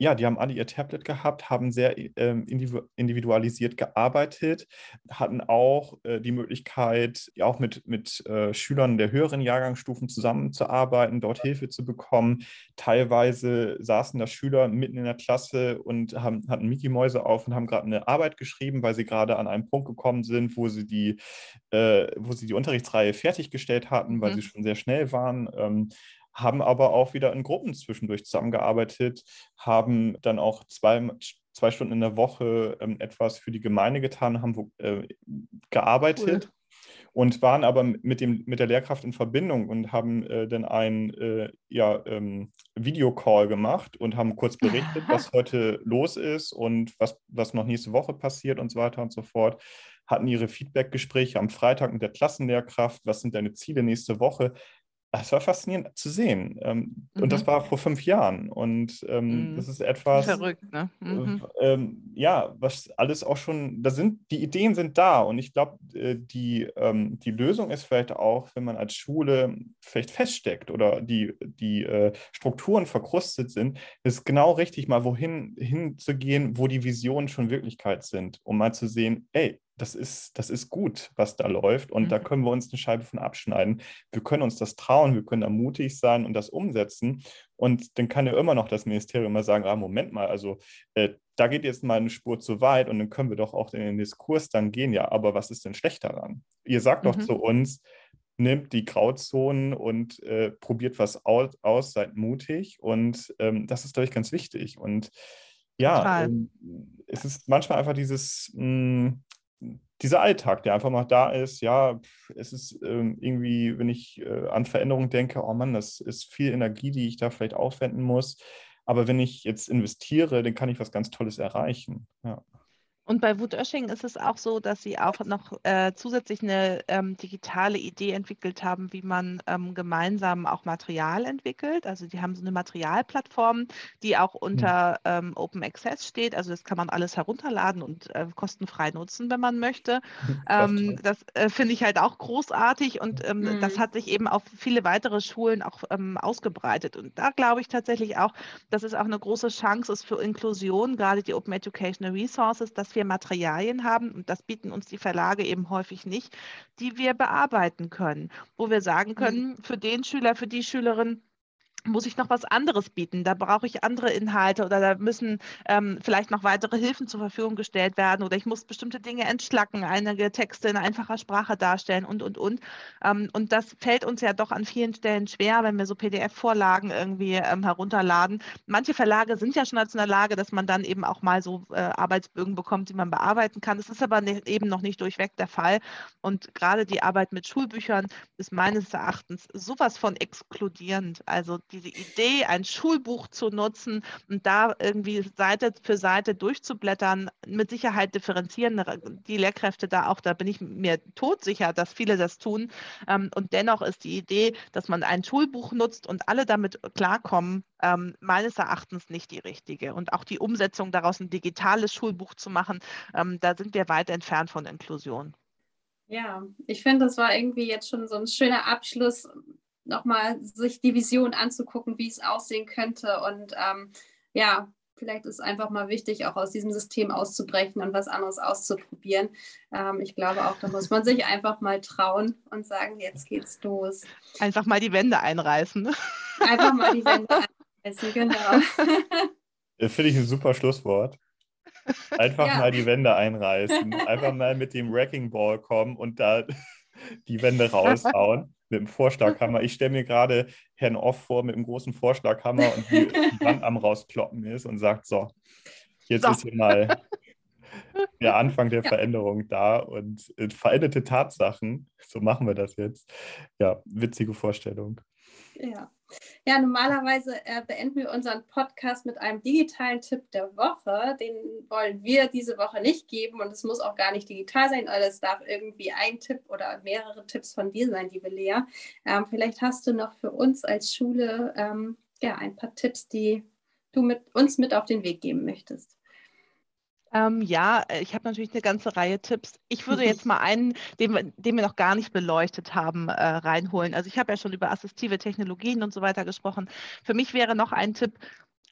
ja, die haben alle ihr Tablet gehabt, haben sehr ähm, individualisiert gearbeitet, hatten auch äh, die Möglichkeit, auch mit, mit äh, Schülern der höheren Jahrgangsstufen zusammenzuarbeiten, dort Hilfe zu bekommen. Teilweise saßen da Schüler mitten in der Klasse und haben, hatten Mickey-Mäuse auf und haben gerade eine Arbeit geschrieben, weil sie gerade an einen Punkt gekommen sind, wo sie die, äh, wo sie die Unterrichtsreihe fertiggestellt hatten, weil mhm. sie schon sehr schnell waren. Ähm, haben aber auch wieder in Gruppen zwischendurch zusammengearbeitet, haben dann auch zwei, zwei Stunden in der Woche ähm, etwas für die Gemeinde getan, haben äh, gearbeitet. Cool. Und waren aber mit, dem, mit der Lehrkraft in Verbindung und haben äh, dann einen äh, ja, ähm, Videocall gemacht und haben kurz berichtet, was heute los ist und was, was noch nächste Woche passiert und so weiter und so fort hatten ihre Feedbackgespräche am Freitag mit der Klassenlehrkraft, was sind deine Ziele nächste Woche, es war faszinierend zu sehen. Ähm, mhm. Und das mhm. war vor fünf Jahren. Und ähm, mhm. das ist etwas. Verrückt, ne? Mhm. Ähm, ja, was alles auch schon, da sind, die Ideen sind da. Und ich glaube, äh, die, ähm, die Lösung ist vielleicht auch, wenn man als Schule vielleicht feststeckt oder die, die äh, Strukturen verkrustet sind, ist genau richtig, mal wohin hinzugehen, wo die Visionen schon Wirklichkeit sind, um mal zu sehen, ey, das ist, das ist gut, was da läuft. Und mhm. da können wir uns eine Scheibe von abschneiden. Wir können uns das trauen, wir können da mutig sein und das umsetzen. Und dann kann ja immer noch das Ministerium mal sagen, ah, Moment mal, also äh, da geht jetzt mal eine Spur zu weit und dann können wir doch auch in den Diskurs dann gehen. Ja, aber was ist denn schlecht daran? Ihr sagt mhm. doch zu uns, nimmt die Grauzonen und äh, probiert was aus, aus, seid mutig. Und ähm, das ist, glaube ich, ganz wichtig. Und ja, ähm, es ist manchmal einfach dieses, mh, hm, dieser Alltag, der einfach mal da ist, ja, es ist ähm, irgendwie, wenn ich äh, an Veränderungen denke, oh Mann, das ist viel Energie, die ich da vielleicht aufwenden muss. Aber wenn ich jetzt investiere, dann kann ich was ganz Tolles erreichen. Ja. Und bei Wut Oesching ist es auch so, dass sie auch noch äh, zusätzlich eine ähm, digitale Idee entwickelt haben, wie man ähm, gemeinsam auch Material entwickelt. Also die haben so eine Materialplattform, die auch hm. unter ähm, Open Access steht. Also das kann man alles herunterladen und äh, kostenfrei nutzen, wenn man möchte. [laughs] Ähm, das äh, finde ich halt auch großartig und mhm. das hat sich eben auf viele weitere Schulen auch ähm, ausgebreitet. Und da glaube ich tatsächlich auch, dass es auch eine große Chance ist für Inklusion, gerade die Open Educational Resources, dass wir wir Materialien haben, und das bieten uns die Verlage eben häufig nicht, die wir bearbeiten können, wo wir sagen mhm. können, für den Schüler, für die Schülerin, muss ich noch was anderes bieten. Da brauche ich andere Inhalte oder da müssen ähm, vielleicht noch weitere Hilfen zur Verfügung gestellt werden oder ich muss bestimmte Dinge entschlacken, einige Texte in einfacher Sprache darstellen und, und, und. Ähm, und das fällt uns ja doch an vielen Stellen schwer, wenn wir so PDF-Vorlagen irgendwie ähm, herunterladen. Manche Verlage sind ja schon in der Lage, dass man dann eben auch mal so äh, Arbeitsbögen bekommt, die man bearbeiten kann. Das ist aber ne, eben noch nicht durchweg der Fall. Und gerade die Arbeit mit Schulbüchern ist meines Erachtens sowas von exkludierend. Also diese Idee, ein Schulbuch zu nutzen und da irgendwie Seite für Seite durchzublättern, mit Sicherheit differenzieren die Lehrkräfte da auch, da bin ich mir todsicher, dass viele das tun. Ähm, und dennoch ist die Idee, dass man ein Schulbuch nutzt und alle damit klarkommen, ähm, meines Erachtens nicht die richtige. Und auch die Umsetzung daraus ein digitales Schulbuch zu machen, ähm, da sind wir weit entfernt von Inklusion. Ja, ich finde, das war irgendwie jetzt schon so ein schöner Abschluss nochmal sich die Vision anzugucken, wie es aussehen könnte. Und ähm, ja, vielleicht ist es einfach mal wichtig, auch aus diesem System auszubrechen und was anderes auszuprobieren. Ähm, ich glaube auch, da muss man sich einfach mal trauen und sagen, jetzt geht's los. Einfach mal die Wände einreißen. Einfach mal die Wände [laughs] einreißen, genau. Finde ich ein super Schlusswort. Einfach ja. mal die Wände einreißen. Einfach mal mit dem Wrecking Ball kommen und da [laughs] die Wände raushauen mit dem Vorschlaghammer. Ich stelle mir gerade Herrn Off vor mit einem großen Vorschlaghammer und die, [laughs] die Wand am rauskloppen ist und sagt, so, jetzt so. ist hier mal [laughs] der Anfang der ja. Veränderung da und äh, veränderte Tatsachen, so machen wir das jetzt. Ja, witzige Vorstellung. Ja. Ja, normalerweise äh, beenden wir unseren Podcast mit einem digitalen Tipp der Woche. Den wollen wir diese Woche nicht geben und es muss auch gar nicht digital sein, aber es darf irgendwie ein Tipp oder mehrere Tipps von dir sein, liebe Lea. Ähm, vielleicht hast du noch für uns als Schule ähm, ja, ein paar Tipps, die du mit uns mit auf den Weg geben möchtest. Ähm, ja, äh, ich habe natürlich eine ganze Reihe Tipps. Ich würde [laughs] jetzt mal einen, den wir, den wir noch gar nicht beleuchtet haben, äh, reinholen. Also ich habe ja schon über assistive Technologien und so weiter gesprochen. Für mich wäre noch ein Tipp,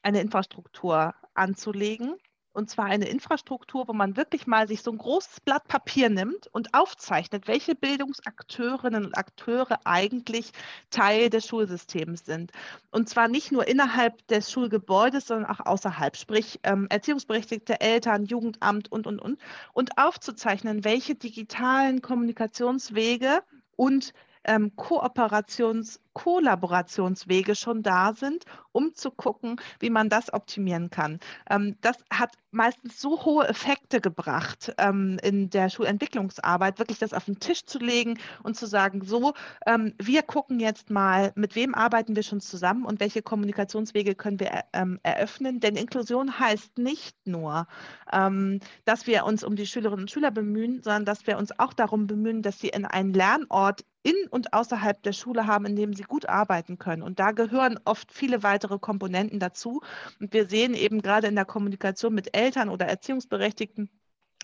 eine Infrastruktur anzulegen und zwar eine Infrastruktur, wo man wirklich mal sich so ein großes Blatt Papier nimmt und aufzeichnet, welche Bildungsakteurinnen und Akteure eigentlich Teil des Schulsystems sind. Und zwar nicht nur innerhalb des Schulgebäudes, sondern auch außerhalb, sprich ähm, erziehungsberechtigte Eltern, Jugendamt und, und, und. Und aufzuzeichnen, welche digitalen Kommunikationswege und ähm, Kooperations-, Kollaborationswege schon da sind, um zu gucken, wie man das optimieren kann. Ähm, das hat meistens so hohe Effekte gebracht ähm, in der Schulentwicklungsarbeit, wirklich das auf den Tisch zu legen und zu sagen, so, ähm, wir gucken jetzt mal, mit wem arbeiten wir schon zusammen und welche Kommunikationswege können wir ähm, eröffnen. Denn Inklusion heißt nicht nur, ähm, dass wir uns um die Schülerinnen und Schüler bemühen, sondern dass wir uns auch darum bemühen, dass sie in einen Lernort in und außerhalb der Schule haben, in dem sie gut arbeiten können. Und da gehören oft viele weitere Komponenten dazu. Und wir sehen eben gerade in der Kommunikation mit Eltern oder Erziehungsberechtigten,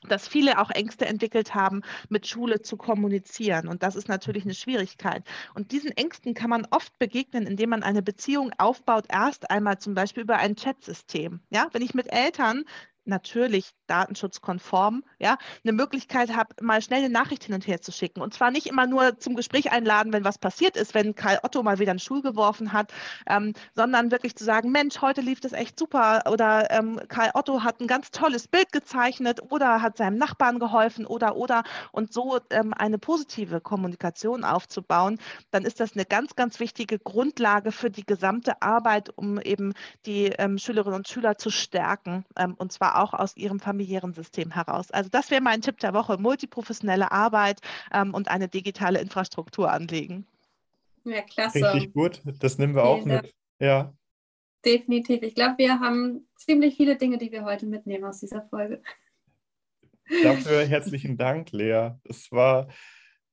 dass viele auch Ängste entwickelt haben, mit Schule zu kommunizieren. Und das ist natürlich eine Schwierigkeit. Und diesen Ängsten kann man oft begegnen, indem man eine Beziehung aufbaut, erst einmal zum Beispiel über ein Chatsystem. Ja, wenn ich mit Eltern natürlich datenschutzkonform, ja, eine Möglichkeit habe, mal schnell eine Nachricht hin und her zu schicken. Und zwar nicht immer nur zum Gespräch einladen, wenn was passiert ist, wenn Karl Otto mal wieder einen Stuhl geworfen hat, ähm, sondern wirklich zu sagen, Mensch, heute lief das echt super oder ähm, Karl Otto hat ein ganz tolles Bild gezeichnet oder hat seinem Nachbarn geholfen oder oder und so ähm, eine positive Kommunikation aufzubauen, dann ist das eine ganz, ganz wichtige Grundlage für die gesamte Arbeit, um eben die ähm, Schülerinnen und Schüler zu stärken ähm, und zwar auch aus ihrem familiären System heraus. Also das wäre mein Tipp der Woche, multiprofessionelle Arbeit ähm, und eine digitale Infrastruktur anlegen. Ja, klasse. Richtig gut, das nehmen wir Vielen auch mit. Ja. Definitiv. Ich glaube, wir haben ziemlich viele Dinge, die wir heute mitnehmen aus dieser Folge. Dafür herzlichen Dank, Lea. Es war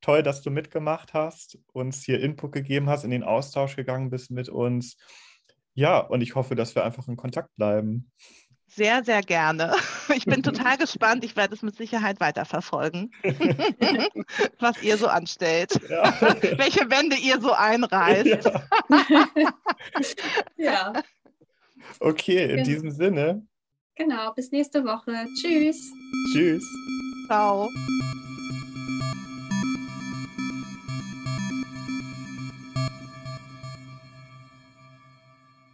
toll, dass du mitgemacht hast, uns hier Input gegeben hast, in den Austausch gegangen bist mit uns. Ja, und ich hoffe, dass wir einfach in Kontakt bleiben. Sehr, sehr gerne. [laughs] Ich bin [laughs] total gespannt. Ich werde es mit Sicherheit weiterverfolgen, [laughs] was ihr so anstellt, ja. welche Wände ihr so einreißt. Ja. ja. Okay, in genau. diesem Sinne. Genau, bis nächste Woche. Tschüss. Tschüss. Ciao.